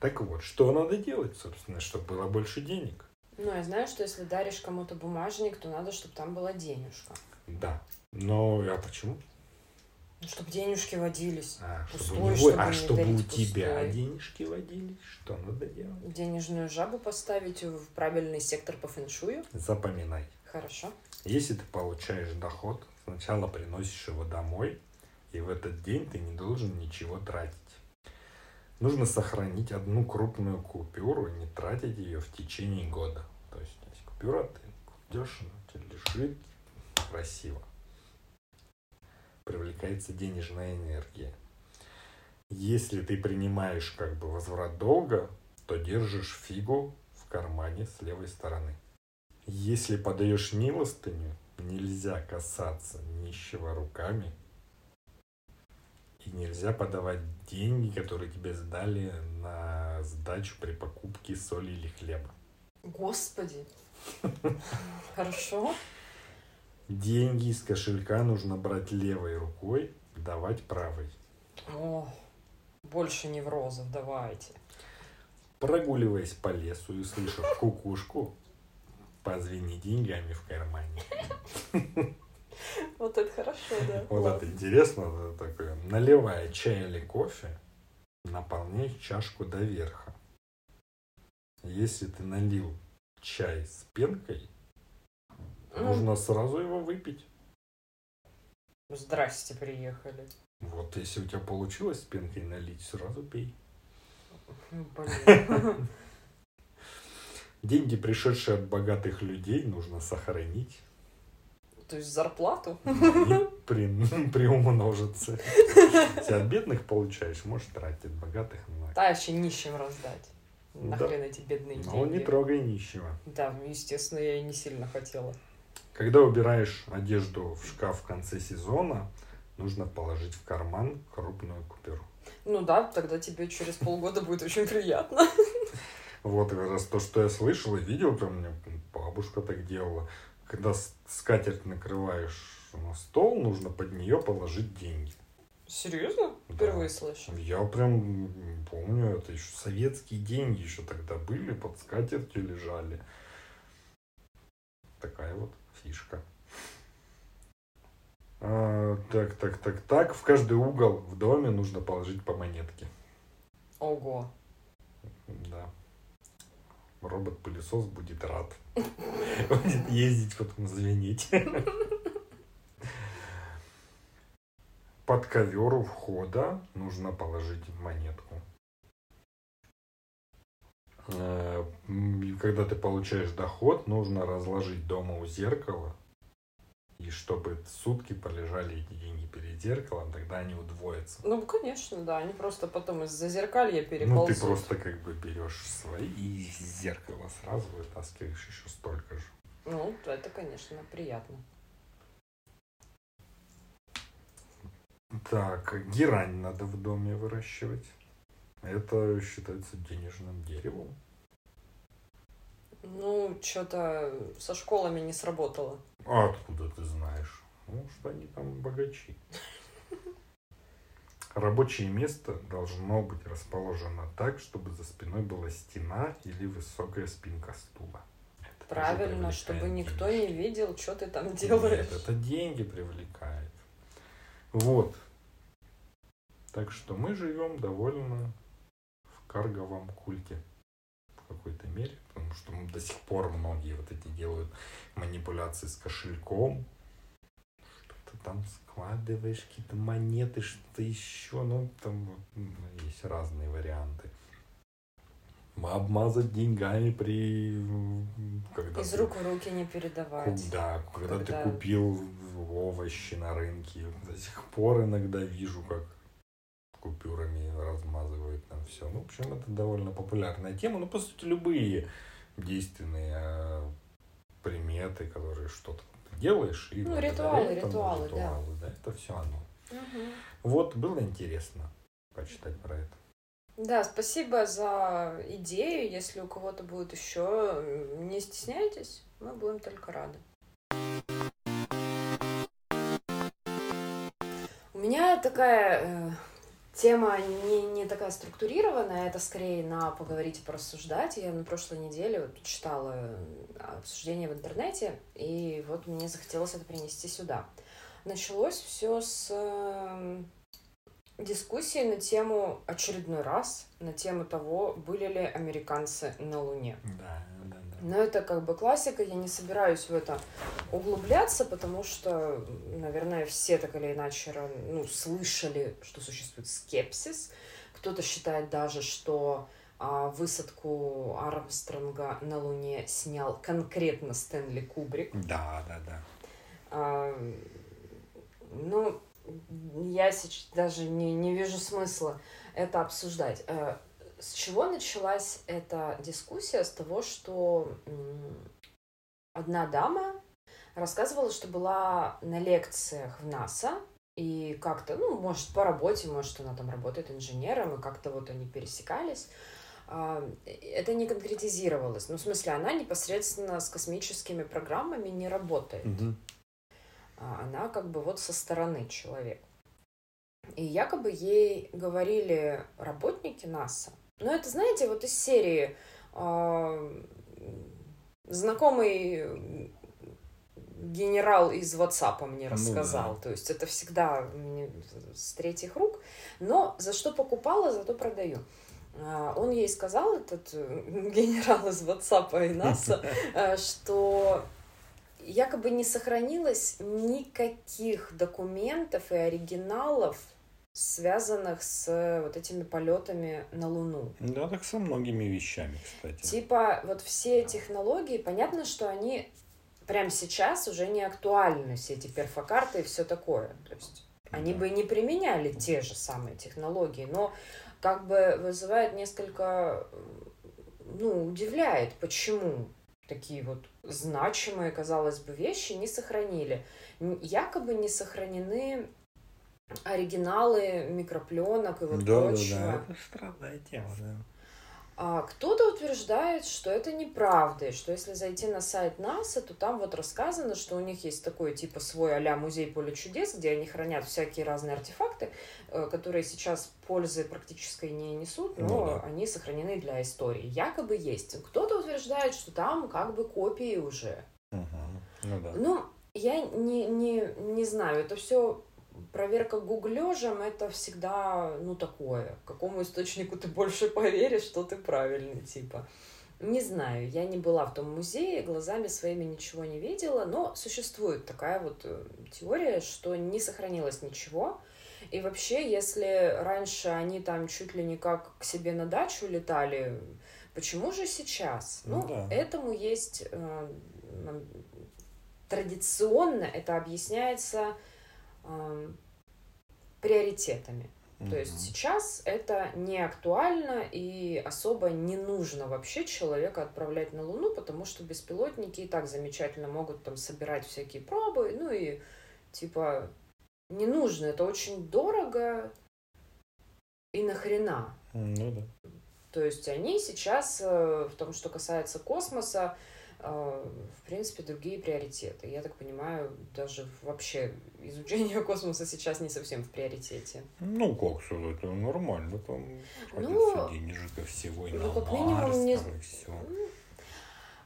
Так вот, что надо делать, собственно, чтобы было больше денег? Ну, я знаю, что если даришь кому-то бумажник, то надо, чтобы там была денежка. Да. Но а почему? Ну, чтобы денежки водились. А, пустой, чтобы, него, чтобы а чтобы у тебя пустой. денежки водились, что надо делать? Денежную жабу поставить в правильный сектор по фэншую. Запоминай. Хорошо. Если ты получаешь доход, сначала приносишь его домой, и в этот день ты не должен ничего тратить. Нужно сохранить одну крупную купюру и не тратить ее в течение года. То есть, если купюра ты кладешь, она лежит красиво привлекается денежная энергия. Если ты принимаешь как бы возврат долга, то держишь фигу в кармане с левой стороны. Если подаешь милостыню, нельзя касаться нищего руками. И нельзя подавать деньги, которые тебе сдали на сдачу при покупке соли или хлеба. Господи. Хорошо. Деньги из кошелька нужно брать левой рукой, давать правой. О, больше неврозов давайте. Прогуливаясь по лесу и слыша кукушку, позвени деньгами в кармане. Вот это хорошо, да. Вот это интересно, это такое. Наливая чай или кофе, наполняй чашку до верха. Если ты налил чай с пенкой, Нужно сразу его выпить. Здрасте, приехали. Вот, если у тебя получилось пенкой налить, сразу пей. Деньги, пришедшие от богатых людей, нужно сохранить. То есть зарплату? При, приумножиться. Если от бедных получаешь, можешь тратить, от богатых много. Да, еще нищим раздать. Нахрен да. эти бедные деньги. Ну, не трогай нищего. Да, естественно, я и не сильно хотела. Когда убираешь одежду в шкаф в конце сезона, нужно положить в карман крупную купюру. Ну да, тогда тебе через полгода будет очень приятно. Вот как раз то, что я слышал и видел, прям мне бабушка так делала. Когда скатерть накрываешь на стол, нужно под нее положить деньги. Серьезно? Впервые да. слышу. Я прям помню, это еще советские деньги еще тогда были, под скатертью лежали. Такая вот фишка. А, так, так, так, так. В каждый угол в доме нужно положить по монетке. Ого. Да. Робот-пылесос будет рад. Будет ездить, потом звенеть. Под ковер у входа нужно положить монетку. Э, когда ты получаешь доход, нужно разложить дома у зеркала. И чтобы сутки полежали эти деньги перед зеркалом, тогда они удвоятся. Ну, конечно, да. Они просто потом из-за зеркалья переползут. Ну, ты просто как бы берешь свои и из зеркала сразу вытаскиваешь еще столько же. Ну, это, конечно, приятно. Так, герань надо в доме выращивать. Это считается денежным деревом. Ну, что-то со школами не сработало. А откуда ты знаешь? Ну, что они там богачи. Рабочее место должно быть расположено так, чтобы за спиной была стена или высокая спинка стула. Это Правильно, чтобы никто не видел, что ты там делаешь. Нет, это деньги привлекает. Вот. Так что мы живем довольно в карговом культе в какой-то мере, потому что ну, до сих пор многие вот эти делают манипуляции с кошельком, что-то там складываешь, какие-то монеты, что-то еще, ну там ну, есть разные варианты. Обмазать деньгами при... Когда Из ты... рук в руки не передавать. Да, когда, когда ты купил овощи на рынке. До сих пор иногда вижу, как купюрами размазывают там все. Ну, в общем, это довольно популярная тема. Ну, по сути, любые действенные а, приметы, которые что-то делаешь. И ну, ритуалы, этому, ритуалы, ритуалы, да. да. Это все оно. Угу. Вот, было интересно почитать про это. Да, спасибо за идею. Если у кого-то будет еще, не стесняйтесь, мы будем только рады. У меня такая э, Тема не, не такая структурированная, это скорее на поговорить и порассуждать. Я на прошлой неделе вот читала э, обсуждение в интернете, и вот мне захотелось это принести сюда. Началось все с э, дискуссии на тему очередной раз, на тему того, были ли американцы на Луне. Да, да. Но это как бы классика, я не собираюсь в это углубляться, потому что, наверное, все так или иначе ну, слышали, что существует скепсис. Кто-то считает даже, что а, высадку Армстронга на Луне снял конкретно Стэнли Кубрик. Да, да, да. А, ну, я сейчас даже не, не вижу смысла это обсуждать. Э, с чего началась эта дискуссия? С того, что одна дама рассказывала, что была на лекциях в НАСА, и как-то, ну, может, по работе, может, она там работает инженером, и как-то вот они пересекались. А, это не конкретизировалось. Ну, в смысле, она непосредственно с космическими программами не работает. Угу. Она как бы вот со стороны человек. И якобы ей говорили работники НАСА, ну, это, знаете, вот из серии э, знакомый генерал из WhatsApp мне рассказал. Ну, да. То есть это всегда с третьих рук. Но за что покупала, зато продаю. А, он ей сказал, этот э, генерал из WhatsApp и НАСА, э, что якобы не сохранилось никаких документов и оригиналов связанных с э, вот этими полетами на Луну. Да, так со многими вещами, кстати. Типа вот все технологии, понятно, что они прямо сейчас уже не актуальны, все эти перфокарты и все такое. То есть они да. бы не применяли те же самые технологии, но как бы вызывает несколько, ну, удивляет, почему. такие вот значимые, казалось бы, вещи не сохранили. Якобы не сохранены оригиналы микропленок и вот да, прочего. Да, да, это странная тема, да. А кто-то утверждает, что это неправда, и что если зайти на сайт НАСА, то там вот рассказано, что у них есть такой типа свой а музей поле чудес, где они хранят всякие разные артефакты, э, которые сейчас пользы практической не несут, но ну, да. они сохранены для истории. Якобы есть. Кто-то утверждает, что там как бы копии уже. Угу. Ну да. Ну, я не, не, не знаю, это все проверка гуглежем это всегда, ну, такое. Какому источнику ты больше поверишь, что ты правильный, типа. Не знаю, я не была в том музее, глазами своими ничего не видела, но существует такая вот э, теория, что не сохранилось ничего. И вообще, если раньше они там чуть ли не как к себе на дачу летали, почему же сейчас? Ну, ну да. этому есть э, традиционно это объясняется э, приоритетами. Mm-hmm. То есть сейчас это не актуально и особо не нужно вообще человека отправлять на Луну, потому что беспилотники и так замечательно могут там собирать всякие пробы, ну и типа не нужно, это очень дорого и нахрена. Ну да. То есть они сейчас э, в том, что касается космоса, в принципе, другие приоритеты. Я так понимаю, даже вообще изучение космоса сейчас не совсем в приоритете. Ну, как сказать, это нормально, там ну, денежка всего, и ну, на как минимум, не... все.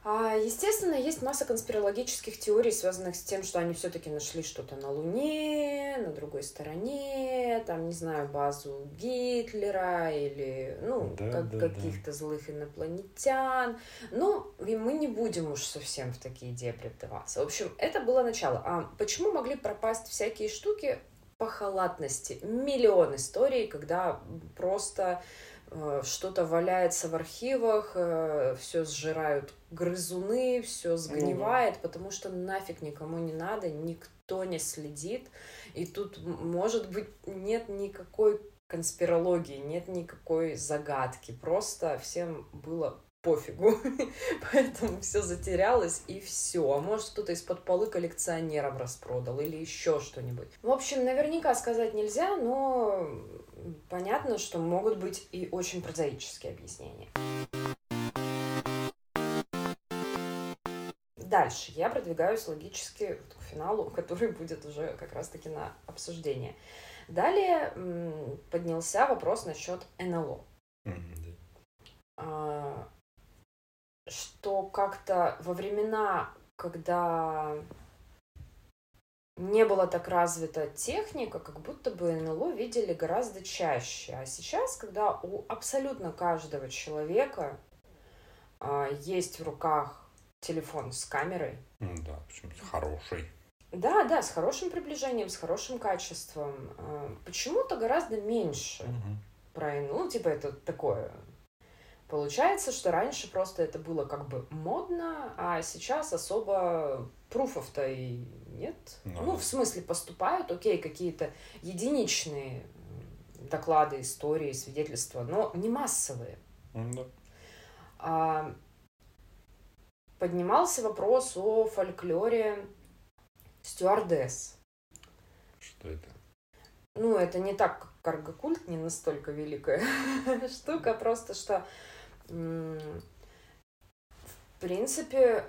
А, естественно, есть масса конспирологических теорий, связанных с тем, что они все-таки нашли что-то на Луне, на другой стороне, там, не знаю, базу Гитлера или, ну, да, как, да, каких-то да. злых инопланетян. Ну, и мы не будем уж совсем в такие дебри вдаваться. В общем, это было начало. А почему могли пропасть всякие штуки по халатности? Миллион историй, когда просто что-то валяется в архивах, э, все сжирают грызуны, все сгнивает, mm потому что нафиг никому не надо, никто не следит. И тут, может быть, нет никакой конспирологии, нет никакой загадки. Просто всем было пофигу. Поэтому все затерялось и все. А может кто-то из-под полы коллекционеров распродал или еще что-нибудь. В общем, наверняка сказать нельзя, но понятно, что могут быть и очень прозаические объяснения. Дальше я продвигаюсь логически к финалу, который будет уже как раз-таки на обсуждение. Далее поднялся вопрос насчет НЛО. А, что как-то во времена, когда не была так развита техника, как будто бы НЛО видели гораздо чаще. А сейчас, когда у абсолютно каждого человека а, есть в руках телефон с камерой. Да, причем с хорошей. Да, да, с хорошим приближением, с хорошим качеством. А, почему-то гораздо меньше угу. про НЛО. Ну, типа это такое Получается, что раньше просто это было как бы модно, а сейчас особо пруфов-то и нет. Ну, ну в смысле, поступают, окей, какие-то единичные доклады, истории, свидетельства, но не массовые. Да. А, поднимался вопрос о фольклоре стюардесс. Что это? Ну, это не так, как каргокульт, не настолько великая штука, просто что в принципе,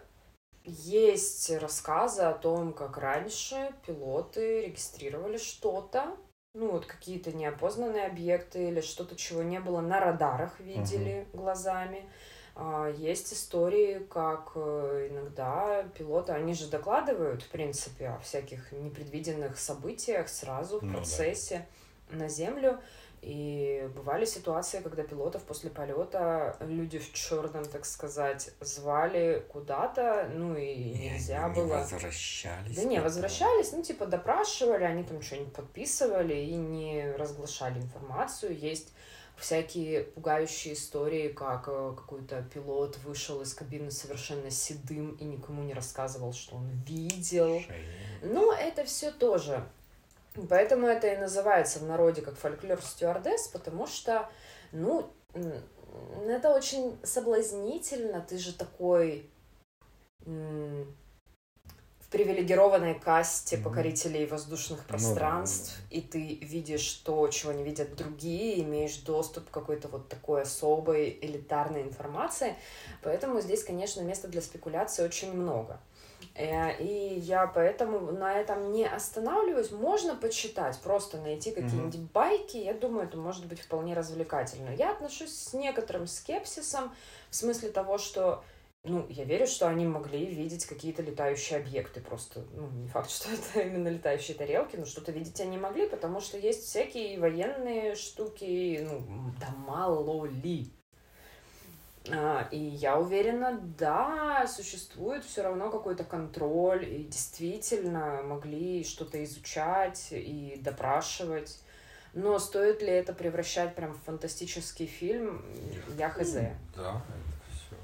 есть рассказы о том, как раньше пилоты регистрировали что-то, ну вот какие-то неопознанные объекты или что-то, чего не было на радарах, видели uh-huh. глазами. А, есть истории, как э, иногда пилоты, они же докладывают, в принципе, о всяких непредвиденных событиях сразу в ну, процессе да. на Землю. И бывали ситуации, когда пилотов после полета люди в черном, так сказать, звали куда-то, ну и нельзя они было. возвращались. Да не, возвращались, ну типа допрашивали, они там что-нибудь подписывали и не разглашали информацию. Есть всякие пугающие истории, как э, какой-то пилот вышел из кабины совершенно седым и никому не рассказывал, что он видел. Шея. Но это все тоже Поэтому это и называется в народе как фольклор стюардесс, потому что, ну, это очень соблазнительно. Ты же такой в привилегированной касте покорителей воздушных пространств, ну, да, да. и ты видишь то, чего не видят другие, имеешь доступ к какой-то вот такой особой элитарной информации. Поэтому здесь, конечно, места для спекуляции очень много. Э, и я поэтому на этом не останавливаюсь. Можно почитать, просто найти какие-нибудь mm-hmm. байки. Я думаю, это может быть вполне развлекательно. Я отношусь с некоторым скепсисом в смысле того, что ну, я верю, что они могли видеть какие-то летающие объекты. Просто, ну, не факт, что это именно летающие тарелки, но что-то видеть они могли, потому что есть всякие военные штуки, ну, да мало ли. А, и я уверена, да, существует все равно какой-то контроль, и действительно могли что-то изучать и допрашивать. Но стоит ли это превращать прям в фантастический фильм, я хз. Да, это все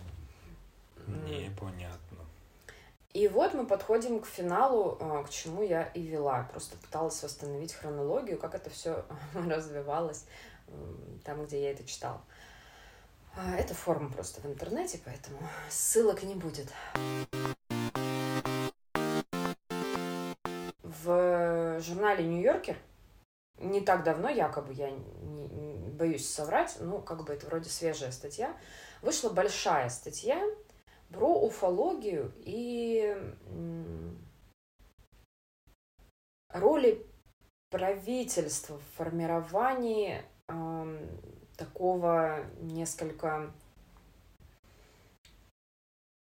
непонятно. И вот мы подходим к финалу, а, к чему я и вела. Просто пыталась восстановить хронологию, как это все развивалось там, где я это читала. А, это форма просто в интернете, поэтому ссылок не будет. В журнале Нью-Йоркер не так давно, якобы, я не, не боюсь соврать, ну, как бы это вроде свежая статья, вышла большая статья про уфологию и роли правительства в формировании такого несколько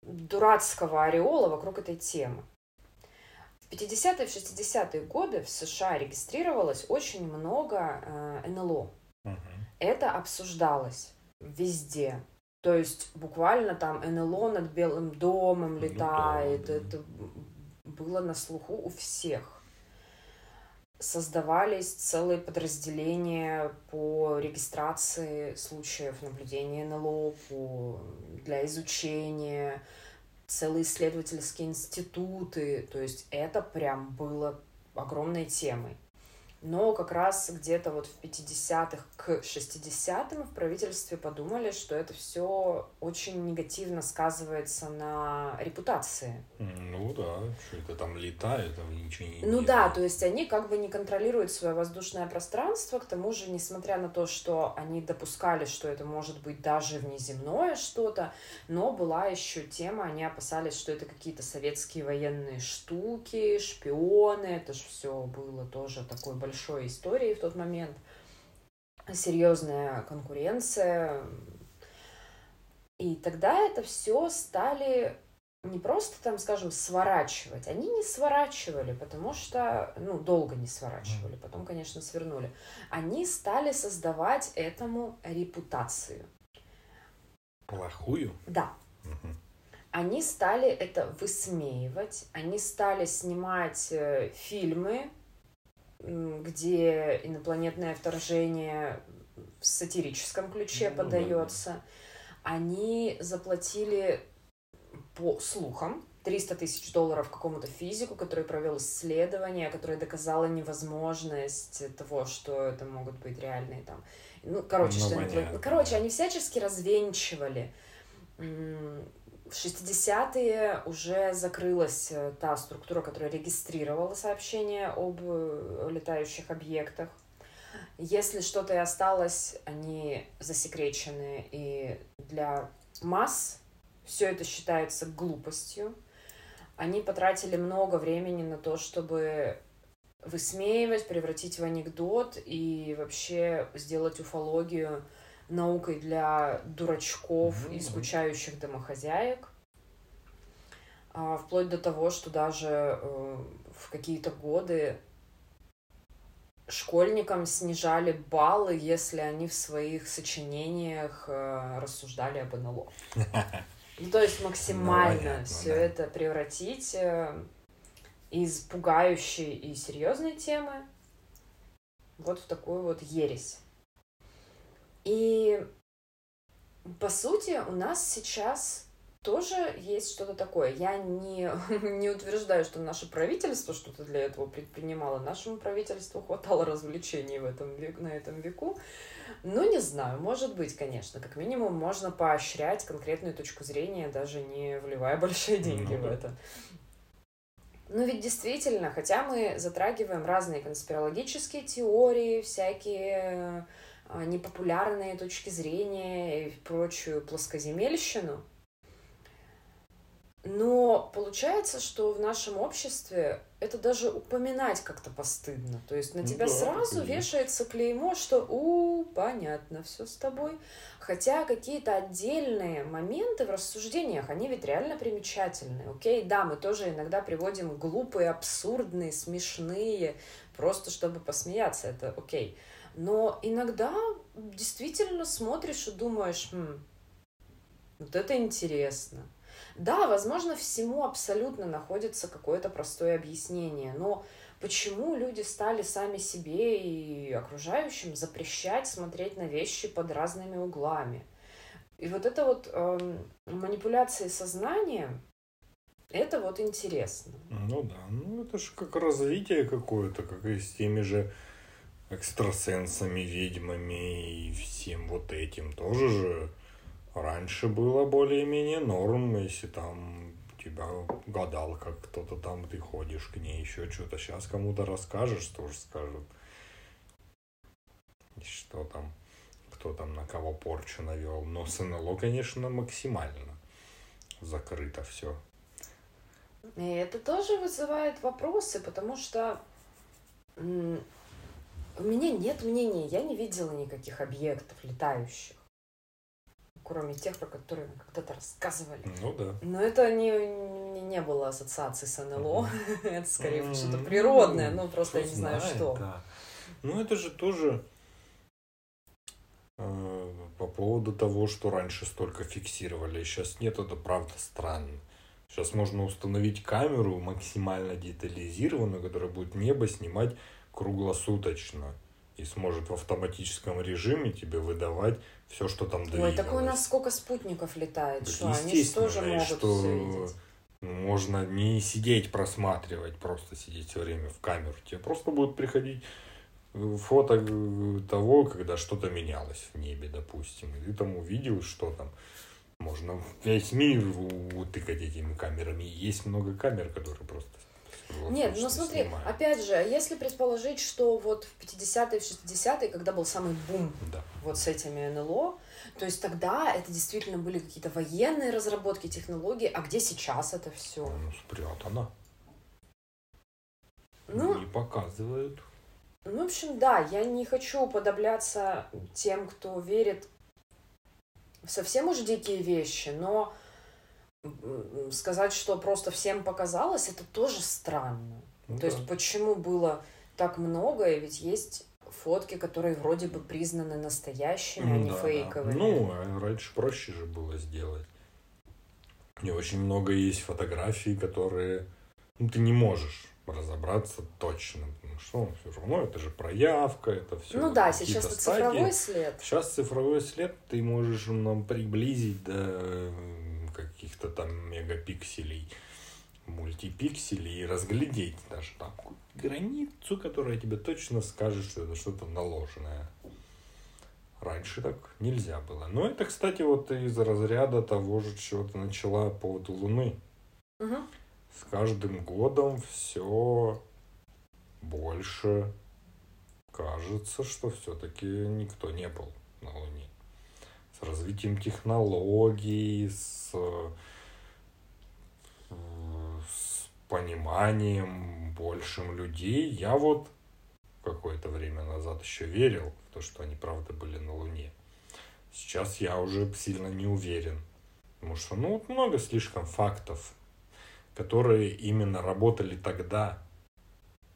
дурацкого ореола вокруг этой темы. В 50-е, в 60-е годы в США регистрировалось очень много э, НЛО. Uh-huh. Это обсуждалось везде. То есть буквально там НЛО над Белым домом летает. Ну, да, да. Это было на слуху у всех создавались целые подразделения по регистрации случаев наблюдения НЛО, по, для изучения, целые исследовательские институты. То есть это прям было огромной темой. Но как раз где-то вот в 50-х к 60-м в правительстве подумали, что это все очень негативно сказывается на репутации. Ну да, что это там летает, там ничего не... Ну да, то есть они как бы не контролируют свое воздушное пространство, к тому же, несмотря на то, что они допускали, что это может быть даже внеземное что-то, но была еще тема, они опасались, что это какие-то советские военные штуки, шпионы, это же все было тоже такой большой большой историей в тот момент, серьезная конкуренция. И тогда это все стали не просто там, скажем, сворачивать. Они не сворачивали, потому что, ну, долго не сворачивали, потом, конечно, свернули. Они стали создавать этому репутацию. Плохую? Да. Угу. Они стали это высмеивать, они стали снимать э, фильмы где инопланетное вторжение в сатирическом ключе ну, подается, да. они заплатили по слухам 300 тысяч долларов какому-то физику, который провел исследование, которое доказало невозможность того, что это могут быть реальные там. Ну, короче, ну, что понятно. короче, они всячески развенчивали в 60-е уже закрылась э, та структура, которая регистрировала сообщения об э, летающих объектах. Если что-то и осталось, они засекречены, и для масс все это считается глупостью. Они потратили много времени на то, чтобы высмеивать, превратить в анекдот и вообще сделать уфологию наукой для дурачков mm-hmm. и скучающих домохозяек. А, вплоть до того, что даже э, в какие-то годы школьникам снижали баллы, если они в своих сочинениях э, рассуждали об НЛО. Ну, то есть максимально ну, все да. это превратить э, из пугающей и серьезной темы вот в такую вот ересь. И по сути у нас сейчас тоже есть что-то такое. Я не, не утверждаю, что наше правительство что-то для этого предпринимало. Нашему правительству хватало развлечений в этом на этом веку. Ну, не знаю, может быть, конечно. Как минимум, можно поощрять конкретную точку зрения, даже не вливая большие деньги в это. Ну ведь действительно, хотя мы затрагиваем разные конспирологические теории, всякие непопулярные точки зрения и прочую плоскоземельщину, но получается, что в нашем обществе это даже упоминать как-то постыдно. То есть на ну тебя да, сразу вешается клеймо, что у, понятно, все с тобой. Хотя какие-то отдельные моменты в рассуждениях, они ведь реально примечательные. Окей, да, мы тоже иногда приводим глупые, абсурдные, смешные, просто чтобы посмеяться, это окей. Но иногда действительно смотришь и думаешь, хм, вот это интересно. Да, возможно, всему абсолютно находится какое-то простое объяснение, но почему люди стали сами себе и окружающим запрещать смотреть на вещи под разными углами? И вот это вот э, манипуляции сознанием, это вот интересно. Ну да, ну это же как развитие какое-то, как и с теми же экстрасенсами, ведьмами и всем вот этим тоже же Раньше было более-менее норм, если там тебя гадал, как кто-то там, ты ходишь к ней, еще что-то. Сейчас кому-то расскажешь, тоже скажут. Что там, кто там на кого порчу навел. Но с НЛО, конечно, максимально закрыто все. И это тоже вызывает вопросы, потому что у меня нет мнения, я не видела никаких объектов летающих кроме тех, про которые мы когда-то рассказывали. Ну да. Но это не, не, не было ассоциации с НЛО. это скорее что-то природное, ну просто я не знаю что. Ну это же тоже э, по поводу того, что раньше столько фиксировали, сейчас нет, это правда странно. Сейчас можно установить камеру максимально детализированную, которая будет небо снимать круглосуточно и сможет в автоматическом режиме тебе выдавать все, что там двигалось. Ой, так у нас сколько спутников летает, так что они же тоже могут что все видеть. Можно не сидеть просматривать, просто сидеть все время в камеру. Тебе просто будут приходить э, фото э, того, когда что-то менялось в небе, допустим. И ты там увидел, что там. Можно весь мир утыкать этими камерами. Есть много камер, которые просто нет, ну смотри, снимают. опять же, если предположить, что вот в 50-е, в 60-е, когда был самый бум да. вот с этими НЛО, то есть тогда это действительно были какие-то военные разработки, технологии, а где сейчас это все? Ну, спрятано. Ну, не показывают. Ну, в общем, да, я не хочу уподобляться тем, кто верит в совсем уж дикие вещи, но сказать, что просто всем показалось, это тоже странно. Ну, То да. есть почему было так много, и ведь есть фотки, которые вроде бы признаны настоящими, а не да, фейковыми. Да. Ну, а раньше проще же было сделать. И очень много есть фотографий, которые ну, ты не можешь разобраться точно. Потому что ну, все равно это же проявка, это все. Ну да, сейчас это цифровой след. Сейчас цифровой след ты можешь нам приблизить до каких-то там мегапикселей, мультипикселей и разглядеть даже там границу, которая тебе точно скажет, что это что-то наложенное. Раньше так нельзя было. Но это, кстати, вот из разряда того же, чего ты начала по поводу Луны. Угу. С каждым годом все больше кажется, что все-таки никто не был на Луне развитием технологий, с, с пониманием большим людей. Я вот какое-то время назад еще верил в то, что они правда были на Луне. Сейчас я уже сильно не уверен. Потому что, ну, вот много слишком фактов, которые именно работали тогда.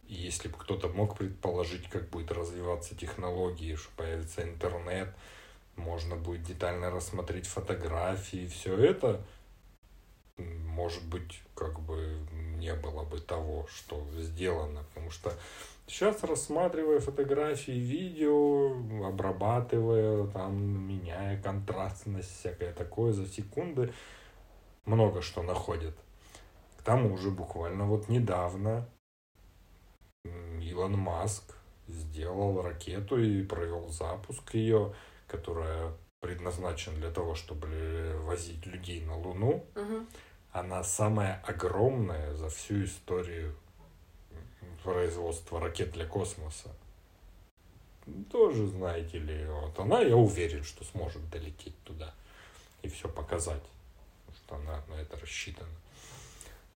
И если бы кто-то мог предположить, как будет развиваться технологии, что появится интернет, можно будет детально рассмотреть фотографии, все это, может быть, как бы не было бы того, что сделано, потому что сейчас рассматривая фотографии, видео, обрабатывая, там, меняя контрастность, всякое такое за секунды, много что находят. К тому же буквально вот недавно Илон Маск сделал ракету и провел запуск ее, которая предназначена для того, чтобы возить людей на Луну. Мгм. Она самая огромная за всю историю производства ракет для космоса. Тоже, знаете ли, вот она, я уверен, что сможет долететь туда и все показать, что она на это рассчитана.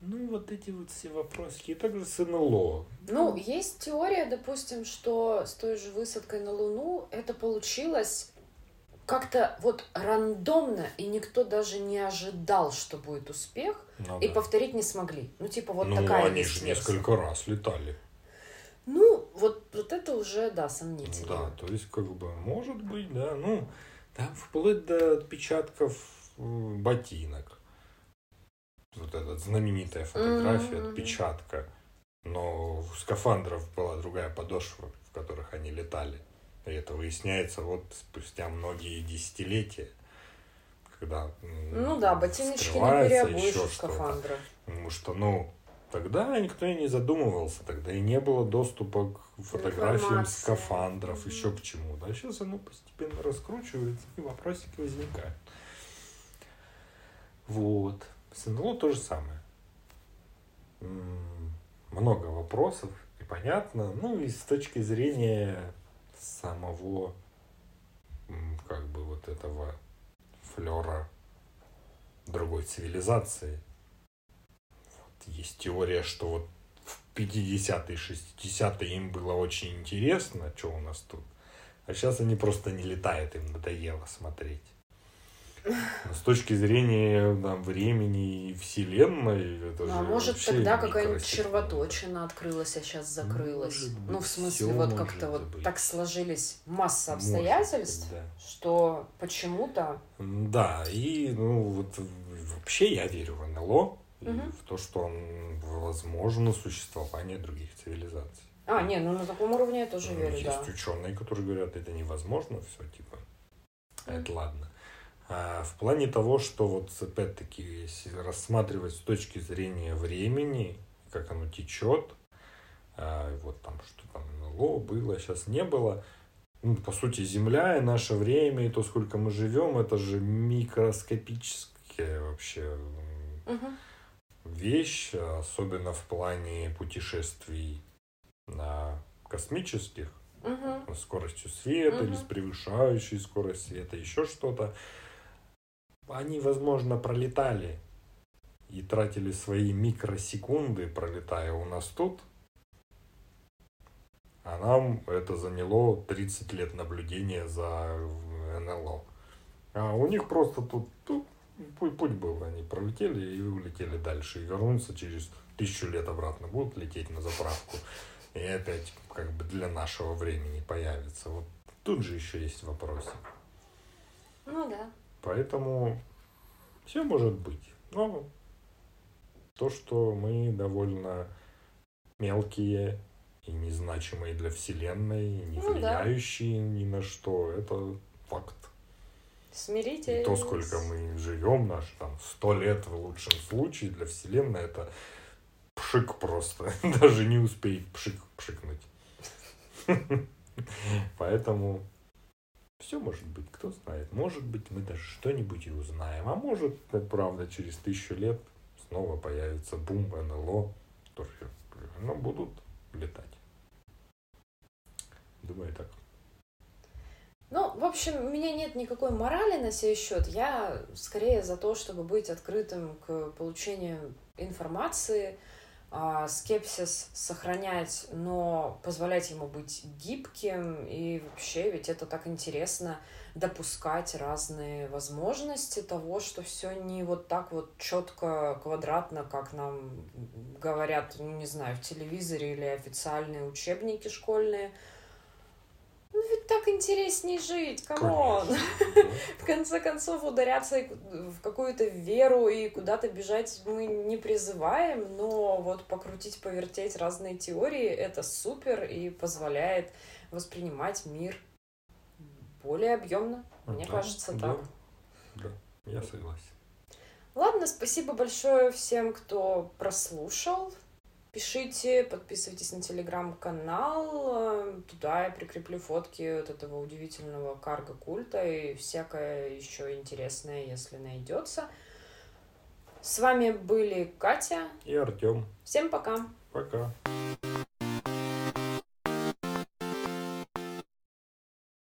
Ну, вот эти вот все вопросики. И также с НЛО. Ну, есть теория, допустим, что с той же высадкой на Луну это получилось как-то вот рандомно, и никто даже не ожидал, что будет успех, Ну, и да. повторить не смогли. Ну, типа, вот ну, такая они же несколько раз летали. Ну, вот, вот это уже, да, сомнительно. Да, то есть, как бы, может быть, да, ну, там вплоть до отпечатков э, ботинок. Вот эта знаменитая фотография, Мгм. отпечатка. Но у скафандров была другая подошва, в которых они летали. И это выясняется вот спустя многие десятилетия, когда Ну да, ботиночки не переобуешь что-то. скафандра. Потому что, ну, тогда никто и не задумывался, тогда и не было доступа к фотографиям Информации. скафандров, Мгм. еще к чему. Да, сейчас оно постепенно раскручивается, и вопросики возникают. Вот. С НЛО то же самое. Много вопросов, и понятно. Ну, и с точки зрения самого, как бы, вот этого флера другой цивилизации. Вот есть теория, что вот в 50-е, 60-е им было очень интересно, что у нас тут. А сейчас они просто не летают, им надоело смотреть. С точки зрения там, времени и вселенной, это а же может, тогда какая-нибудь червоточина открылась, а сейчас закрылась. Может быть, ну, в смысле, вот может как-то вот быть. так сложились масса Может обстоятельств, быть, да. что почему-то... Да, и ну вот вообще я верю в НЛО и Мгм. в то, что он, возможно существование других цивилизаций. А, не, ну на таком уровне я тоже Ну, верю, Есть да. ученые, которые говорят, это невозможно, все типа. Это ладно. А в плане того, что вот опять-таки, если рассматривать с точки зрения времени, как оно течет, а, вот там что там НЛО было, сейчас не было. Ну, по сути, Земля и наше время, и то, сколько мы живем, это же микроскопическая вообще Мгм. вещь, особенно в плане путешествий на космических, с скоростью света или с превышающей скорость света, еще что-то. Они, возможно, пролетали и тратили свои микросекунды, пролетая у нас тут. А нам это заняло 30 лет наблюдения за НЛО. А у них просто тут, тут путь, путь был. Они пролетели и улетели дальше. И вернутся через тысячу лет обратно. Будут лететь на заправку. И опять как бы для нашего времени появится. Вот тут же еще есть вопросы. Ну да. Поэтому все может быть. Но то, что мы довольно мелкие и незначимые для Вселенной, и не Ну да. влияющие ни на что, это факт. Смиритесь. И то, сколько мы живем, наш там сто лет в лучшем случае для Вселенной, это пшик просто. Даже не успеет пшик пшикнуть. Поэтому все может быть, кто знает. Может быть, мы даже что-нибудь и узнаем. А может, э, правда, через тысячу лет снова появится бум НЛО, тоже ну, будут летать. Думаю, так. Ну, в общем, у меня нет никакой морали на сей счет. Я скорее за то, чтобы быть открытым к получению информации, скепсис сохранять, но позволять ему быть гибким. И вообще, ведь это так интересно допускать разные возможности того, что все не вот так вот четко, квадратно, как нам говорят, ну, не знаю, в телевизоре или официальные учебники школьные. Ну ведь так интереснее жить, come on. Конечно. В конце концов, ударяться в какую-то веру и куда-то бежать мы не призываем, но вот покрутить, повертеть разные теории — это супер и позволяет воспринимать мир более объемно. Мне Да, кажется, да, так. Да, я согласен. Ладно, спасибо большое всем, кто прослушал. Пишите, подписывайтесь на телеграм-канал. Туда я прикреплю фотки вот этого удивительного карго-культа и всякое еще интересное, если найдется. С вами были Катя И Артем. Всем пока. Пока.